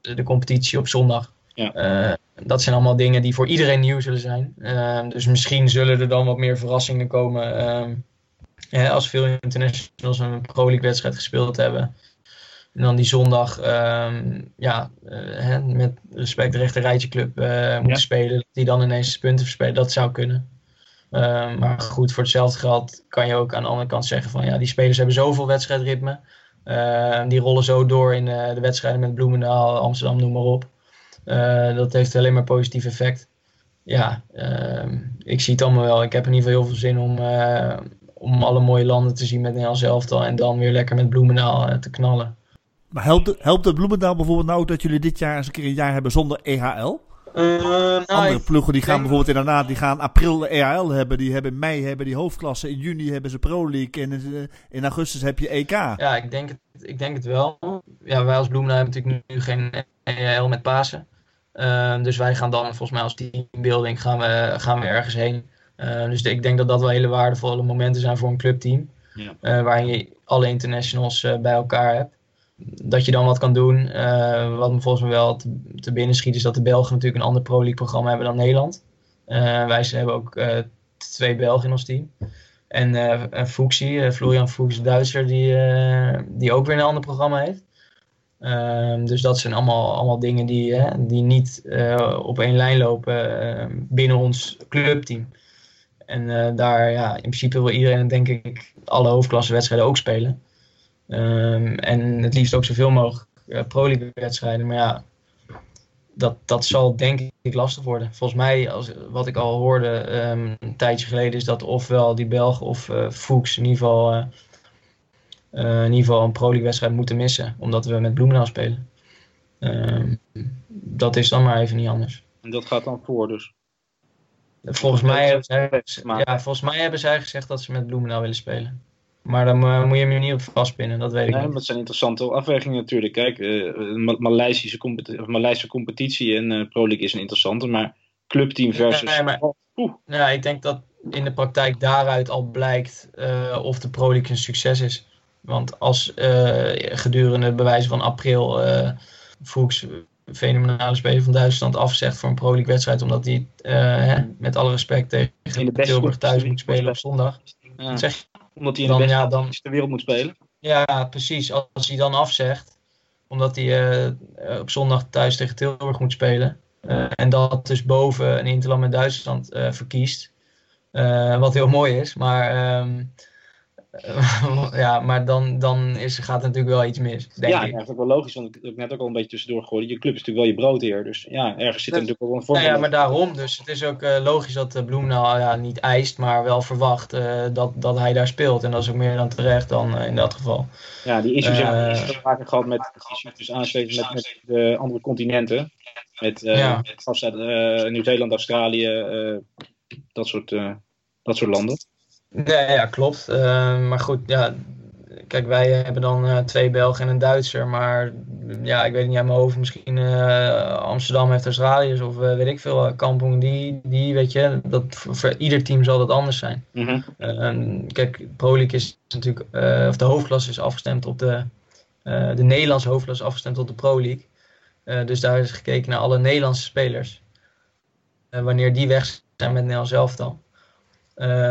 de competitie op zondag. Ja. Uh, dat zijn allemaal dingen die voor iedereen nieuw zullen zijn. Uh, dus misschien zullen er dan wat meer verrassingen komen. Uh, als veel internationals een Pro League wedstrijd gespeeld hebben. En dan die zondag ehm, ja, hè, met respect de rechter rijtje club moeten ja. spelen. Die dan ineens punten verspelen. Dat zou kunnen. Ehm, maar goed, voor hetzelfde geld kan je ook aan de andere kant zeggen van ja, die spelers hebben zoveel wedstrijdritme. Uh, die rollen zo door in uh, de wedstrijden met Bloemendaal, Amsterdam, noem maar op. Uh, dat heeft alleen maar positief effect. Ja, ehm, ik zie het allemaal wel. Ik heb in ieder geval heel veel zin om, om alle mooie landen te zien met Nederlands elftal. En dan weer lekker met Bloemendaal te knallen. Maar helpt, helpt het Bloemendaal bijvoorbeeld nou dat jullie dit jaar eens een keer een jaar hebben zonder EHL? Uh, nou, Andere ploegen die gaan bijvoorbeeld inderdaad, die gaan april EHL hebben, die hebben mei hebben die hoofdklasse, in juni hebben ze Pro League en in augustus heb je EK. Ja, ik denk het, ik denk het wel. Ja, wij als Bloemendaal hebben natuurlijk nu, geen EHL met Pasen. Uh, dus wij gaan dan volgens mij als teambuilding gaan we, gaan we ergens heen. Uh, dus ik denk dat dat wel hele waardevolle momenten zijn voor een clubteam. Ja. Uh, waarin je alle internationals bij elkaar hebt dat je dan wat kan doen. Uh, wat me volgens mij wel te, binnen schiet is dat de Belgen natuurlijk een ander Pro League programma hebben dan Nederland. Uh, wij hebben ook uh, twee Belgen in ons team. En uh, Fuxi, Florian Fuchs, Duitser, die, die ook weer een ander programma heeft. Ehm, dus dat zijn allemaal, allemaal dingen die, die niet op één lijn lopen binnen ons clubteam. En daar, ja, in principe wil iedereen denk ik alle hoofdklasse wedstrijden ook spelen. Um, en het liefst ook zoveel mogelijk uh, Pro League wedstrijden. Maar ja, dat, dat zal denk ik lastig worden. Volgens mij, als, wat ik al hoorde um, een tijdje geleden, is dat ofwel die Belg of uh, Fuchs in ieder geval, uh, uh, in ieder geval een Pro League wedstrijd moeten missen. Omdat we met Bloemendaal spelen. Um, dat is dan maar even niet anders. En dat gaat dan voor dus? Volgens mij, hebben zij, ja, volgens mij hebben zij gezegd dat ze met Bloemendaal willen spelen. Maar dan uh, moet je hem niet op vastpinnen, dat weet ik niet. Dat zijn interessante afwegingen natuurlijk. Kijk, uh, Maleisische, competi Maleisische competitie en uh, Pro League is een interessante, maar clubteam versus... Nee, maar, ja, ik denk dat in de praktijk daaruit al blijkt of de Pro League een succes is. Want als gedurende bewijzen van april Fuchs fenomenale speler van Duitsland afzegt voor een Pro League wedstrijd, omdat hij met alle respect tegen Tilburg thuis moet spelen op zondag. Ja. Zeg omdat hij in de beste ja, dan, ter wereld moet spelen. Ja, precies. Als hij dan afzegt, omdat hij uh, op zondag thuis tegen Tilburg moet spelen. Uh, en dat dus boven een interland met Duitsland verkiest. wat heel mooi is. Maar um, <laughs> ja, maar dan, dan is, gaat er natuurlijk wel iets mis. Denk ja, ik. dat is ook wel logisch, want ik heb net ook al een beetje tussendoor gegooid. Je club is natuurlijk wel je broodheer, dus ja, ergens zit er natuurlijk wel een vorm ja, ja, maar daarom. Dus het is ook uh, logisch dat uh, Bloemendaal ja, niet eist, maar wel verwacht uh, dat, dat hij daar speelt. En dat is ook meer dan terecht dan in dat geval. Ja, die issues hebben we te maken gehad met issues dus met, met de andere continenten. Met ja. Nieuw-Zeeland, Australië, dat, soort, dat soort landen. Ja, ja klopt. Uh, maar goed, ja, kijk, wij hebben dan uh, twee Belgen en een Duitser. Maar ja, ik weet niet aan mijn hoofd. Misschien uh, Amsterdam heeft Australiërs of weet ik veel. Kampong, die, die weet je. Dat, voor, voor, ieder team zal dat anders zijn. Mm -hmm. kijk, Pro League is natuurlijk, of de hoofdklasse is afgestemd op de, de Nederlandse hoofdklasse is afgestemd op de Pro League. dus daar is gekeken naar alle Nederlandse spelers. wanneer die weg zijn met Nederland zelf dan.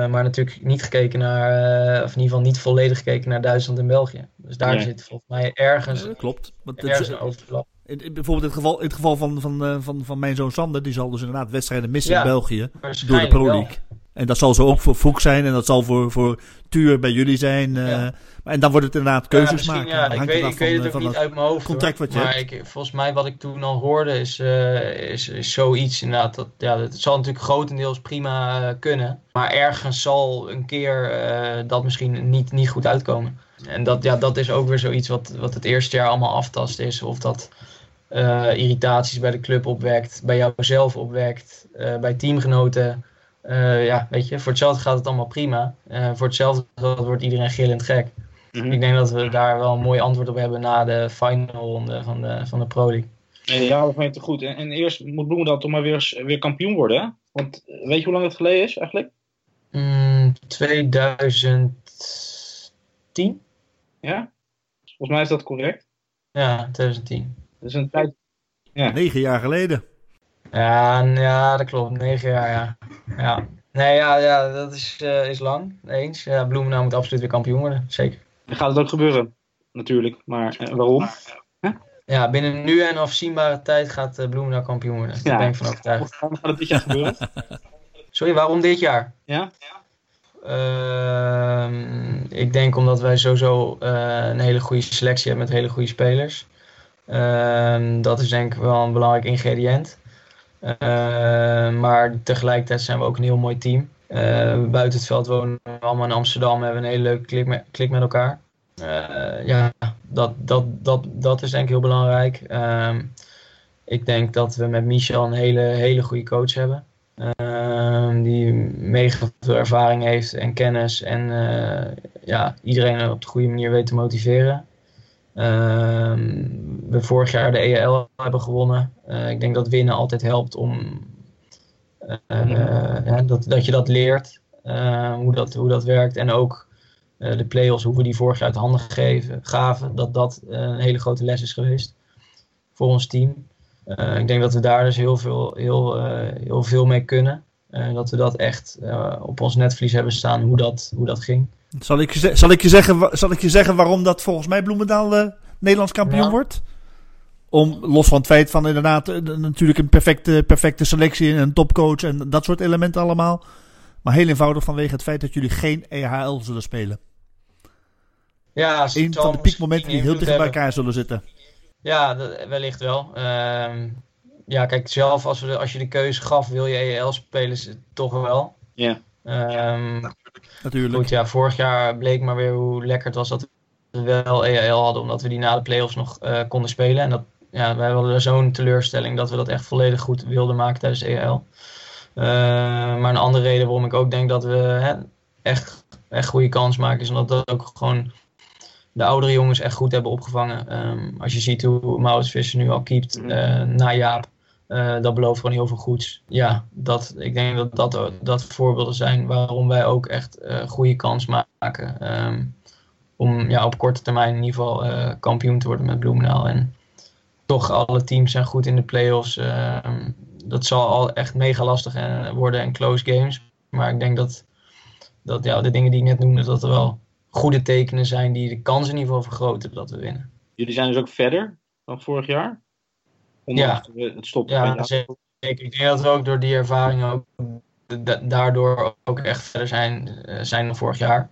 Maar natuurlijk niet gekeken naar, uh, of in ieder geval niet volledig gekeken naar Duitsland en België. Dus daar nee. zit volgens mij ergens, klopt. Want ergens een overlap. In, in, bijvoorbeeld in het geval, in het geval van, van, uh, van, van mijn zoon Sander, die zal dus inderdaad wedstrijden missen ja, in België door de Pro League. Wel. En dat zal zo ook voor zijn en dat zal voor, voor Tuur bij jullie zijn. Ja. en dan wordt het inderdaad keuzes ja, maken. Ja, ik weet, ik weet het ook niet uit mijn hoofd. Contract wat je maar ik, volgens mij wat ik toen al hoorde is, uh, is, is zoiets inderdaad. Dat, ja, het zal natuurlijk grotendeels prima uh, kunnen. Maar ergens zal een keer dat misschien niet, niet goed uitkomen. En dat, ja, dat is ook weer zoiets wat, wat het eerste jaar allemaal aftast is. Of dat irritaties bij de club opwekt, bij jouzelf opwekt, bij teamgenoten. Uh, ja, weet je, voor hetzelfde gaat het allemaal prima. Uh, voor hetzelfde wordt iedereen gillend gek. Mm -hmm. Ik denk dat we daar wel een mooi antwoord op hebben na de final ronde van de, van de Pro League. Ja, dat vind ik te goed. En, en eerst moet Bloemendaal toch maar weer, weer kampioen worden, hè? Want weet je hoe lang het geleden is eigenlijk? Mm, 2010. Ja? Volgens mij is dat correct. Ja, 2010. Dat is een tijd... Ja. Negen jaar geleden. Ja, ja, dat klopt. Negen jaar, ja. ja. Nee, ja, ja dat is, uh, is lang. Eens. Ja, Bloemendaal moet absoluut weer kampioen worden. Zeker. Dan gaat het ook gebeuren, natuurlijk. Maar uh, waarom? Huh? Ja, binnen nu en afzienbare tijd gaat uh, Bloemendaal kampioen worden. Daar ja. ben ik van overtuigd. Waarom gaat het dit jaar gebeuren? <laughs> Sorry, waarom dit jaar? Ja? Uh, ik denk omdat wij sowieso een hele goede selectie hebben met hele goede spelers. Ehm, dat is denk ik wel een belangrijk ingrediënt. Uh, maar tegelijkertijd zijn we ook een heel mooi team. Uh, buiten het veld wonen we allemaal in Amsterdam. Hebben een hele leuke klik met, klik met elkaar. Uh, ja, dat, dat, dat, dat is denk ik heel belangrijk. Uh, ik denk dat we met Michel een hele, hele goede coach hebben. Ehm, die mega veel ervaring heeft en kennis. En ja, iedereen op de goede manier weet te motiveren. Uh, we vorig jaar de EAL hebben gewonnen. Uh, ik denk dat winnen altijd helpt om uh, ja, dat, dat je dat leert. hoe, dat, hoe dat werkt. En ook de play-offs, hoe we die vorig jaar uit handen gegeven, gaven. Dat dat een hele grote les is geweest voor ons team. ik denk dat we daar dus heel veel, heel, heel veel mee kunnen. dat we dat echt op ons netvlies hebben staan, hoe dat, hoe dat ging. Zal ik, je, zal, ik je zeggen, zal ik je zeggen waarom dat volgens mij Bloemendaal uh, Nederlands kampioen ja. wordt? Om, los van het feit van inderdaad uh, natuurlijk een perfecte, perfecte selectie en een topcoach en dat soort elementen allemaal. Maar heel eenvoudig vanwege het feit dat jullie geen EHL zullen spelen. Ja, een van de piekmomenten die heel dicht bij elkaar zullen zitten. Ja, dat, wellicht wel. Uh, ja, kijk, zelf als, we de, als je de keuze gaf, wil je EHL spelen, toch wel. Ja. Um, Natuurlijk. Goed, ja, vorig jaar bleek maar weer hoe lekker het was dat we wel EAL hadden, omdat we die na de playoffs nog uh, konden spelen. En dat, ja, wij hadden zo'n teleurstelling dat we dat echt volledig goed wilden maken tijdens EAL. Uh, maar een andere reden waarom ik ook denk dat we hè, echt, echt goede kans maken, is omdat dat ook gewoon de oudere jongens echt goed hebben opgevangen. Um, als je ziet hoe Maurits Visser nu al keept uh, na Jaap. Uh, dat belooft gewoon heel veel goeds. Ja, dat, ik denk dat dat, dat voorbeelden zijn waarom wij ook echt uh, goede kans maken. Um, om ja, op korte termijn in ieder geval uh, kampioen te worden met Bloemendaal. En toch, alle teams zijn goed in de play-offs. Ehm, dat zal al echt mega lastig worden en close games. Maar ik denk dat, dat ja, de dingen die ik net noemde, dat er wel goede tekenen zijn die de kans in ieder geval vergroten dat we winnen. Jullie zijn dus ook verder dan vorig jaar? Ja. het stoppen ja, zeker. Ik denk dat we ook door die ervaring ook da daardoor ook echt verder zijn, uh, zijn dan vorig jaar.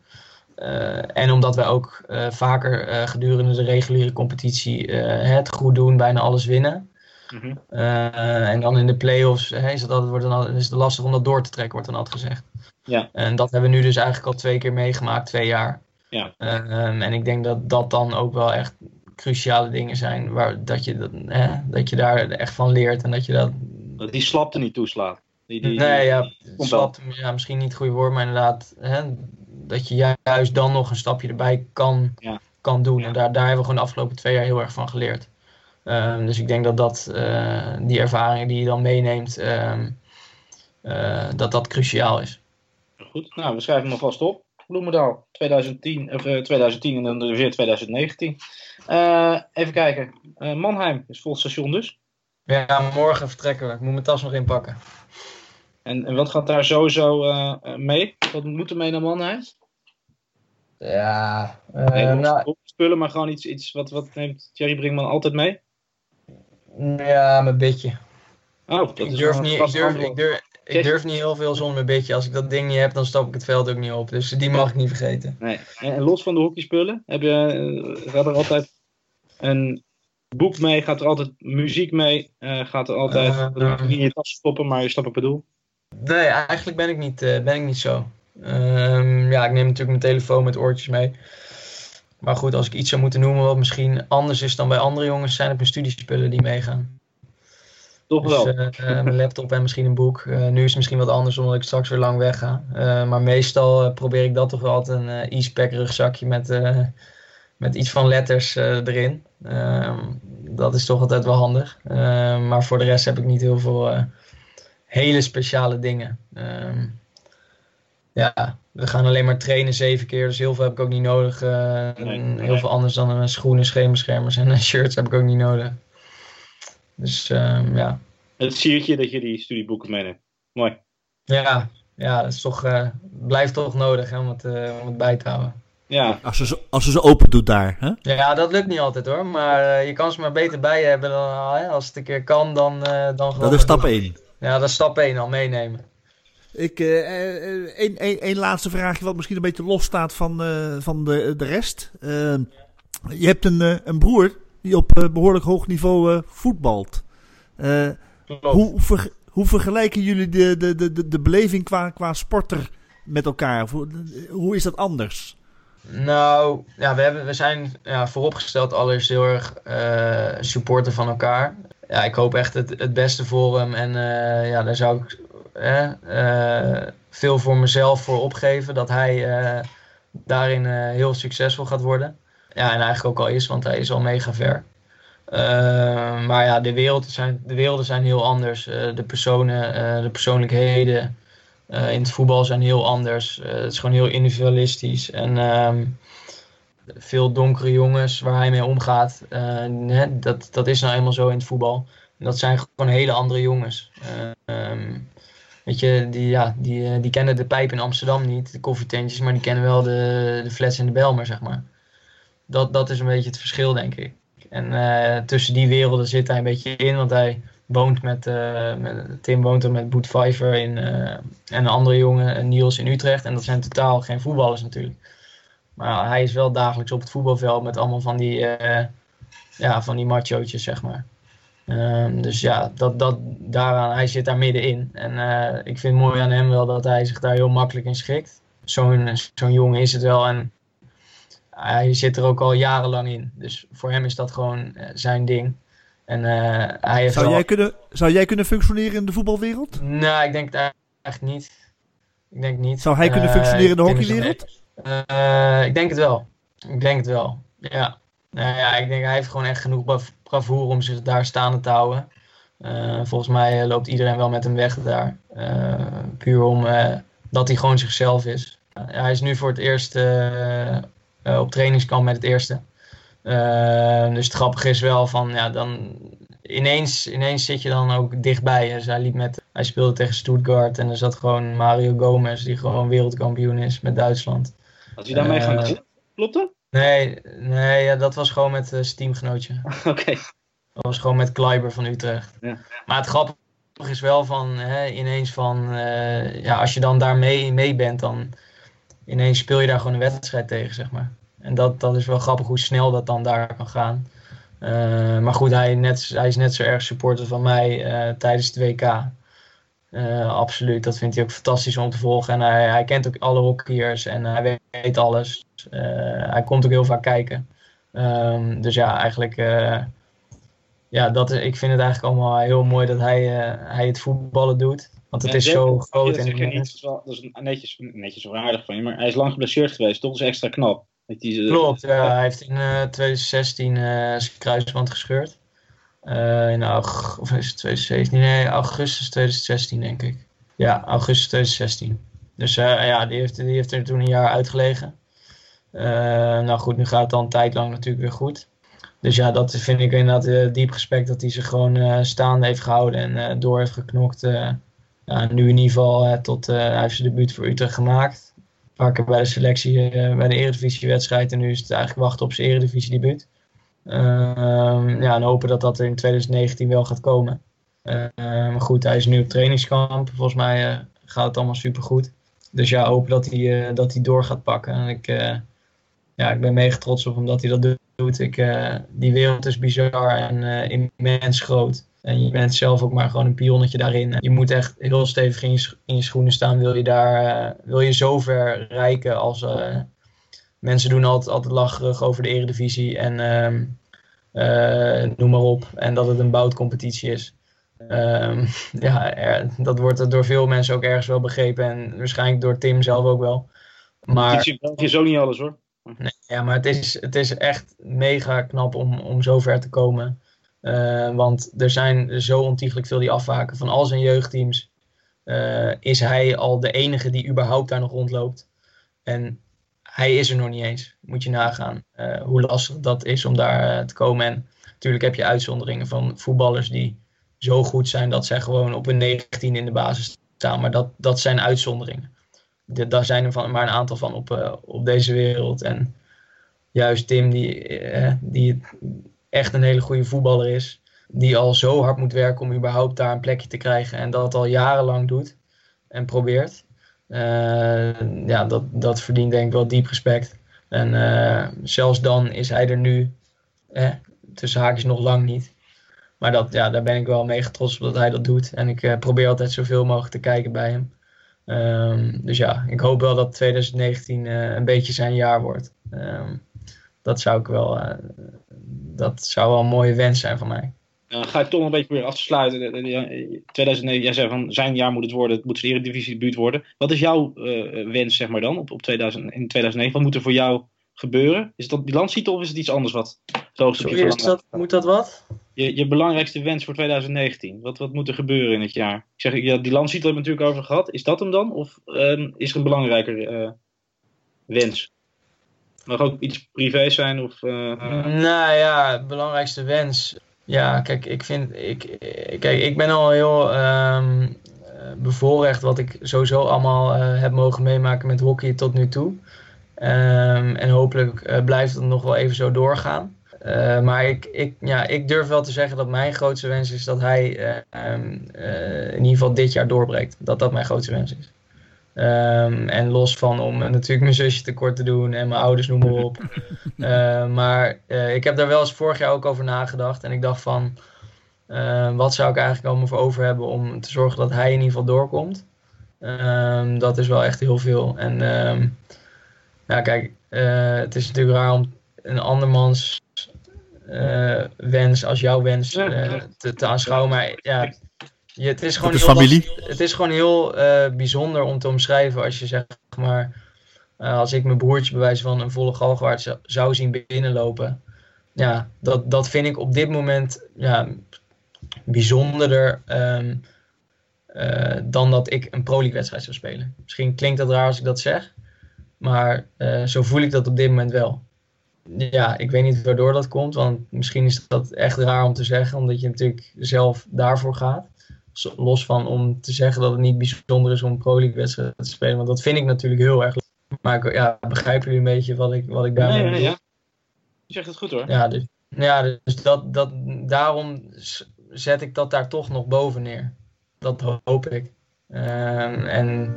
en omdat wij ook vaker gedurende de reguliere competitie het goed doen, bijna alles winnen. Mhm. en dan in de play-offs is, het altijd, wordt dan, is het lastig om dat door te trekken, wordt dan altijd gezegd. Ja. En dat hebben we nu dus eigenlijk al twee keer meegemaakt, twee jaar. Ja. Ehm, en ik denk dat dat dan ook wel echt cruciale dingen zijn, waar, dat, je, dat, hè, dat je daar echt van leert en dat je dat... Dat die slapte niet toeslaat. Die, die, nee, ja, slapte, ja, misschien niet het goede woord, maar inderdaad, hè, dat je juist dan nog een stapje erbij kan, kan doen. En daar, daar hebben we gewoon de afgelopen twee jaar heel erg van geleerd. Ehm, dus ik denk dat, dat uh, die ervaringen die je dan meeneemt, uh, dat dat cruciaal is. Goed, nou, we schrijven hem alvast op. Bloemendaal 2010, of, 2010 eh, en dan weer 2019. Uh, even kijken. Uh, Mannheim is vol station dus. Ja, morgen vertrekken we. Ik moet mijn tas nog inpakken. En, en wat gaat daar sowieso mee? Wat moet er mee naar Mannheim? Ja, nee, nou, spullen, maar gewoon iets, iets wat, wat neemt Thierry Brinkman altijd mee? Ja, mijn bedje. Oh, dat ik durf niet, ik durf, ik durf, ik durf niet heel veel zonder mijn beetje. Als ik dat ding niet heb, dan stap ik het veld ook niet op. Dus die mag ik niet vergeten. Nee. En los van de hockeyspullen, heb je, eh, gaat er altijd een boek mee? Gaat er altijd muziek mee? Uh, gaat er altijd uh, niet in je tas stoppen, maar je snapt ik bedoel? Nee, eigenlijk ben ik niet, ben ik niet zo. Um, ja, ik neem natuurlijk mijn telefoon met oortjes mee. Maar goed, als ik iets zou moeten noemen wat misschien anders is dan bij andere jongens, zijn het mijn studiespullen die meegaan. Toch dus, wel. Uh, mijn laptop en misschien een boek. Uh, nu is het misschien wat anders omdat ik straks weer lang weg ga. Uh, maar meestal probeer ik dat toch wel altijd een e-spec rugzakje met, met iets van letters erin. Ehm, dat is toch altijd wel handig. Ehm, maar voor de rest heb ik niet heel veel hele speciale dingen. Ehm, ja, we gaan alleen maar trainen zeven keer. Dus heel veel heb ik ook niet nodig. Nee, heel veel anders dan schoenen, scheenbeschermers en shirts heb ik ook niet nodig. Dus um, ja. Het siertje dat je die studieboeken meeneemt. Mooi. Ja, ja dat is toch, uh, blijft toch nodig hè, om, het, uh, om het bij te houden. Ja. Als ze, als ze ze open doet daar. Hè? Ja, dat lukt niet altijd hoor. Maar uh, je kan ze maar beter bij hebben dan als het een keer kan, dan, dan gewoon. Dat is stap 1. Ja, dat is stap 1 al meenemen. Ik, een, een, een laatste vraagje wat misschien een beetje los staat van, van de, de rest. je hebt een, een broer die op uh, behoorlijk hoog niveau uh, voetbalt. Uh, hoe, ver, hoe vergelijken jullie de, de, de, de beleving qua, qua sporter met elkaar? Hoe, hoe is dat anders? Nou, ja, we, hebben, we zijn ja, vooropgesteld allereerst heel erg supporter van elkaar. Ja, ik hoop echt het, het beste voor hem. En ja, daar zou ik veel voor mezelf voor opgeven. Dat hij daarin heel succesvol gaat worden. Ja, en eigenlijk ook al is, want hij is al mega ver. Uh, maar ja, de, wereld zijn, de werelden zijn heel anders. Uh, de personen, uh, de persoonlijkheden in het voetbal zijn heel anders. het is gewoon heel individualistisch. En um, veel donkere jongens waar hij mee omgaat, dat, dat is nou eenmaal zo in het voetbal. En dat zijn gewoon hele andere jongens. Um, weet je, die, ja, die, die kennen de pijp in Amsterdam niet, de koffietentjes, maar die kennen wel de, de flats en de Belmer, zeg maar dat, dat is een beetje het verschil, denk ik. En uh, tussen die werelden zit hij een beetje in, want hij woont met, met Tim woont er met Boet Pfeiffer in, uh, en een andere jongen, Niels in Utrecht. En dat zijn totaal geen voetballers natuurlijk. Maar hij is wel dagelijks op het voetbalveld met allemaal van die, ja, van die machootjes, zeg maar. Um, dus ja, dat, dat, daaraan, hij zit daar middenin. En ik vind het mooi aan hem wel dat hij zich daar heel makkelijk in schikt. Zo'n zo'n jongen is het wel. En hij zit er ook al jarenlang in. Dus voor hem is dat gewoon eh, zijn ding. En, uh, hij heeft zou, jij kunnen, zou jij kunnen functioneren in de voetbalwereld? Nou, ik denk het eigenlijk niet. Ik denk niet. Zou hij kunnen functioneren in de hockeywereld? Uh, ik denk het wel. Ik denk het wel. Ja. Nou ja, ik denk hij heeft gewoon echt genoeg bravoure om zich daar staande te houden. Uh, volgens mij loopt iedereen wel met hem weg daar. puur om dat hij gewoon zichzelf is. hij is nu voor het eerst uh, op trainingskamp met het eerste. Uh, dus het grappige is wel van, ja, dan ineens, ineens zit je dan ook dichtbij. Dus hij, liep met, hij speelde tegen Stuttgart en er zat gewoon Mario Gomez, die gewoon wereldkampioen is met Duitsland. Had hij daarmee gaan uh, Klopt dat? Nee, nee ja, dat was gewoon met uh, zijn teamgenootje. <laughs> Oké. Dat was gewoon met Kleiber van Utrecht. Ja. Maar het grappige is wel van, hè, ineens van, ja, als je dan daar mee, mee bent, dan ineens speel je daar gewoon een wedstrijd tegen, zeg maar. En dat, dat is wel grappig hoe snel dat dan daar kan gaan. Uh, maar goed, hij, net, hij is net zo erg supporter van mij uh, tijdens het WK. Uh, absoluut, dat vindt hij ook fantastisch om te volgen. En hij, hij kent ook alle hockeyers en hij weet alles. hij komt ook heel vaak kijken. Um, dus ja, eigenlijk ja, dat, ik vind het eigenlijk allemaal heel mooi dat hij, hij het voetballen doet. Want het is zo groot. Dat, en niet, dat is netjes, netjes aardig van je, maar hij is lang geblesseerd geweest. Toch is extra knap. Die, Klopt, ja, hij heeft in uh, 2016 uh, zijn kruisband gescheurd. Uh, in of is het 2017? Nee, augustus 2016 denk ik. Ja, augustus 2016. Dus uh, ja, die heeft, die heeft er toen een jaar uitgelegen. Nou goed, nu gaat het al een tijd lang natuurlijk weer goed. Dus ja, dat vind ik inderdaad diep respect dat hij zich gewoon staande heeft gehouden en door heeft geknokt. Nu in ieder geval tot, hij heeft zijn debuut voor Utrecht gemaakt paar keer bij de selectie, uh, bij de eredivisiewedstrijd. En nu is het eigenlijk wachten op zijn eredivisiedebuut. Uh, ja, en hopen dat dat in 2019 wel gaat komen. Uh, maar goed, hij is nu op trainingskamp. Volgens mij gaat het allemaal super goed. Dus ja, hopen dat hij, dat hij door gaat pakken. En ik, ja, ik ben mega trots op hem dat hij dat doet. Ik, die wereld is bizar en immens groot. En je bent zelf ook maar gewoon een pionnetje daarin. Je moet echt heel stevig in je, in je schoenen staan. Wil je daar uh, wil je zo ver rijken als uh, mensen doen altijd, altijd lacherig over de eredivisie en uh, noem maar op. En dat het een boutcompetitie is. Ehm, <laughs> ja, er, dat wordt door veel mensen ook ergens wel begrepen. En waarschijnlijk door Tim zelf ook wel. Maar, het is zo niet alles hoor. Nee, ja, maar het is, het is echt mega knap om, om zo ver te komen. Uh, want er zijn zo ontiegelijk veel die afwaken. Van al zijn jeugdteams uh, is hij al de enige die überhaupt daar nog rondloopt. En hij is er nog niet eens. Moet je nagaan uh, hoe lastig dat is om daar te komen. En natuurlijk heb je uitzonderingen van voetballers die zo goed zijn dat zij gewoon op een 19 in de basis staan. Maar dat, dat zijn uitzonderingen. De, daar zijn er van, maar een aantal van op, op deze wereld. En juist Tim, die, die echt een hele goede voetballer is. Die al zo hard moet werken om überhaupt daar een plekje te krijgen. En dat al jarenlang doet en probeert. Uh, ja, dat, dat verdient denk ik wel diep respect. En uh, zelfs dan is hij er nu, eh, tussen haakjes nog lang niet. Maar dat, ja, daar ben ik wel mega trots op dat hij dat doet. En ik uh, probeer altijd zoveel mogelijk te kijken bij hem. Um, dus ja, ik hoop wel dat 2019 een beetje zijn jaar wordt. Um, dat zou ik wel, uh, dat zou wel een mooie wens zijn van mij. Uh, ga ik toch nog een beetje weer af te sluiten. 2009, jij zei van zijn jaar moet het worden, het moet zijn eredivisie debuut worden. Wat is jouw uh, wens zeg maar dan op, op 2000, in 2009? Wat moet er voor jou gebeuren? Is dat die landstitel of is het iets anders wat Sorry, is dat, Moet dat wat? Je, je belangrijkste wens voor 2019. Wat, wat moet er gebeuren in het jaar? Ik zeg, ja, die landstitel hebben we natuurlijk over gehad. Is dat hem dan? Of uh, is er een belangrijker wens? Mag ook iets privé zijn? Of, uh... Nou ja, belangrijkste wens. Ja, kijk, ik vind. Ik, kijk, ik ben al heel um, bevoorrecht wat ik sowieso allemaal uh, heb mogen meemaken met hockey tot nu toe. Um, en hopelijk blijft het nog wel even zo doorgaan. Maar ik, ik, ja, ik durf wel te zeggen dat mijn grootste wens is dat hij um, in ieder geval dit jaar doorbreekt. Dat dat mijn grootste wens is. Um, en los van om natuurlijk mijn zusje tekort te doen en mijn ouders noem maar <laughs> op. uh, maar uh, ik heb daar wel eens vorig jaar ook over nagedacht. En ik dacht van, uh, wat zou ik eigenlijk allemaal voor over hebben om te zorgen dat hij in ieder geval doorkomt. Um, dat is wel echt heel veel. En um, ja, kijk, het is natuurlijk raar om een andermans wens als jouw wens te, te aanschouwen. Maar ja, je, het is gewoon heel familie. het is gewoon heel uh, bijzonder om te omschrijven als je zeg maar. Uh, als ik mijn broertje bij wijze van een volle galgenwaard zou zien binnenlopen. Ja, dat, dat vind ik op dit moment ja, bijzonderder um, uh, dan dat ik een Pro League wedstrijd zou spelen. Misschien klinkt dat raar als ik dat zeg. Maar zo voel ik dat op dit moment wel. Ja, ik weet niet waardoor dat komt. Want misschien is dat echt raar om te zeggen. Omdat je natuurlijk zelf daarvoor gaat los van om te zeggen dat het niet bijzonder is om een Pro League wedstrijd te spelen. Want dat vind ik natuurlijk heel erg leuk. Maar ja, begrijpen jullie een beetje wat ik, wat ik daarmee nee, nee, ja. Je zegt het goed hoor. Ja, dus, ja, dus dat, dat, daarom zet ik dat daar toch nog boven neer. Dat hoop ik. Uh, en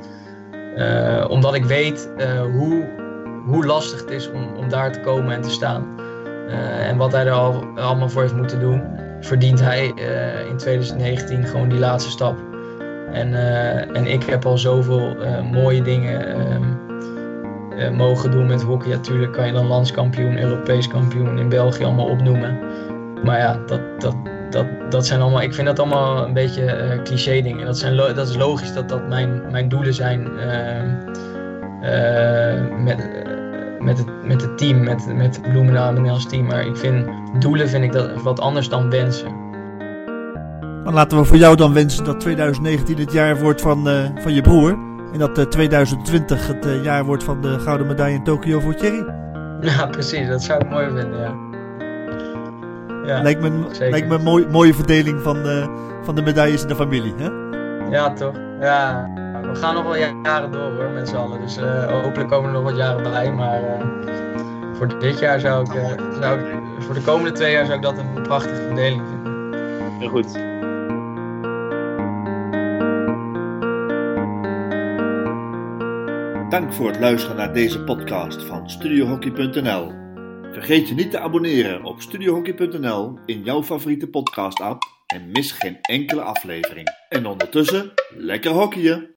omdat ik weet hoe, hoe lastig het is om, om daar te komen en te staan. en wat hij er al, allemaal voor heeft moeten doen, verdient hij in 2019 gewoon die laatste stap. En, en ik heb al zoveel mooie dingen ehm, mogen doen met hockey. Natuurlijk kan je dan landskampioen, Europees kampioen in België allemaal opnoemen. Maar ja, dat, dat, dat, dat zijn allemaal, ik vind dat allemaal een beetje cliché dingen. Dat, zijn dat is logisch dat dat mijn, mijn doelen zijn uh, met, met, het, met het team, met, met Bloemendaal als team. Maar ik vind doelen vind ik dat wat anders dan wensen. Dan laten we voor jou dan wensen dat 2019 het jaar wordt van, van je broer. En dat 2020 het jaar wordt van de gouden medaille in Tokio voor Thierry. Ja, <laughs> precies. Dat zou ik mooi vinden, ja. Ja, lijkt me, lijkt me een mooi, mooie verdeling van de, van de medailles in de familie. Hè? Ja, toch? Ja, we gaan nog wel jaren door hoor, met z'n allen. Dus uh, hopelijk komen er nog wat jaren bij. Maar uh, voor dit jaar zou ik, uh, zou ik, voor de komende twee jaar zou ik dat een prachtige verdeling vinden. Heel goed. Dank voor het luisteren naar deze podcast van studiohockey.nl. Vergeet je niet te abonneren op studiohockey.nl in jouw favoriete podcast app en mis geen enkele aflevering. En ondertussen, lekker hockeyen!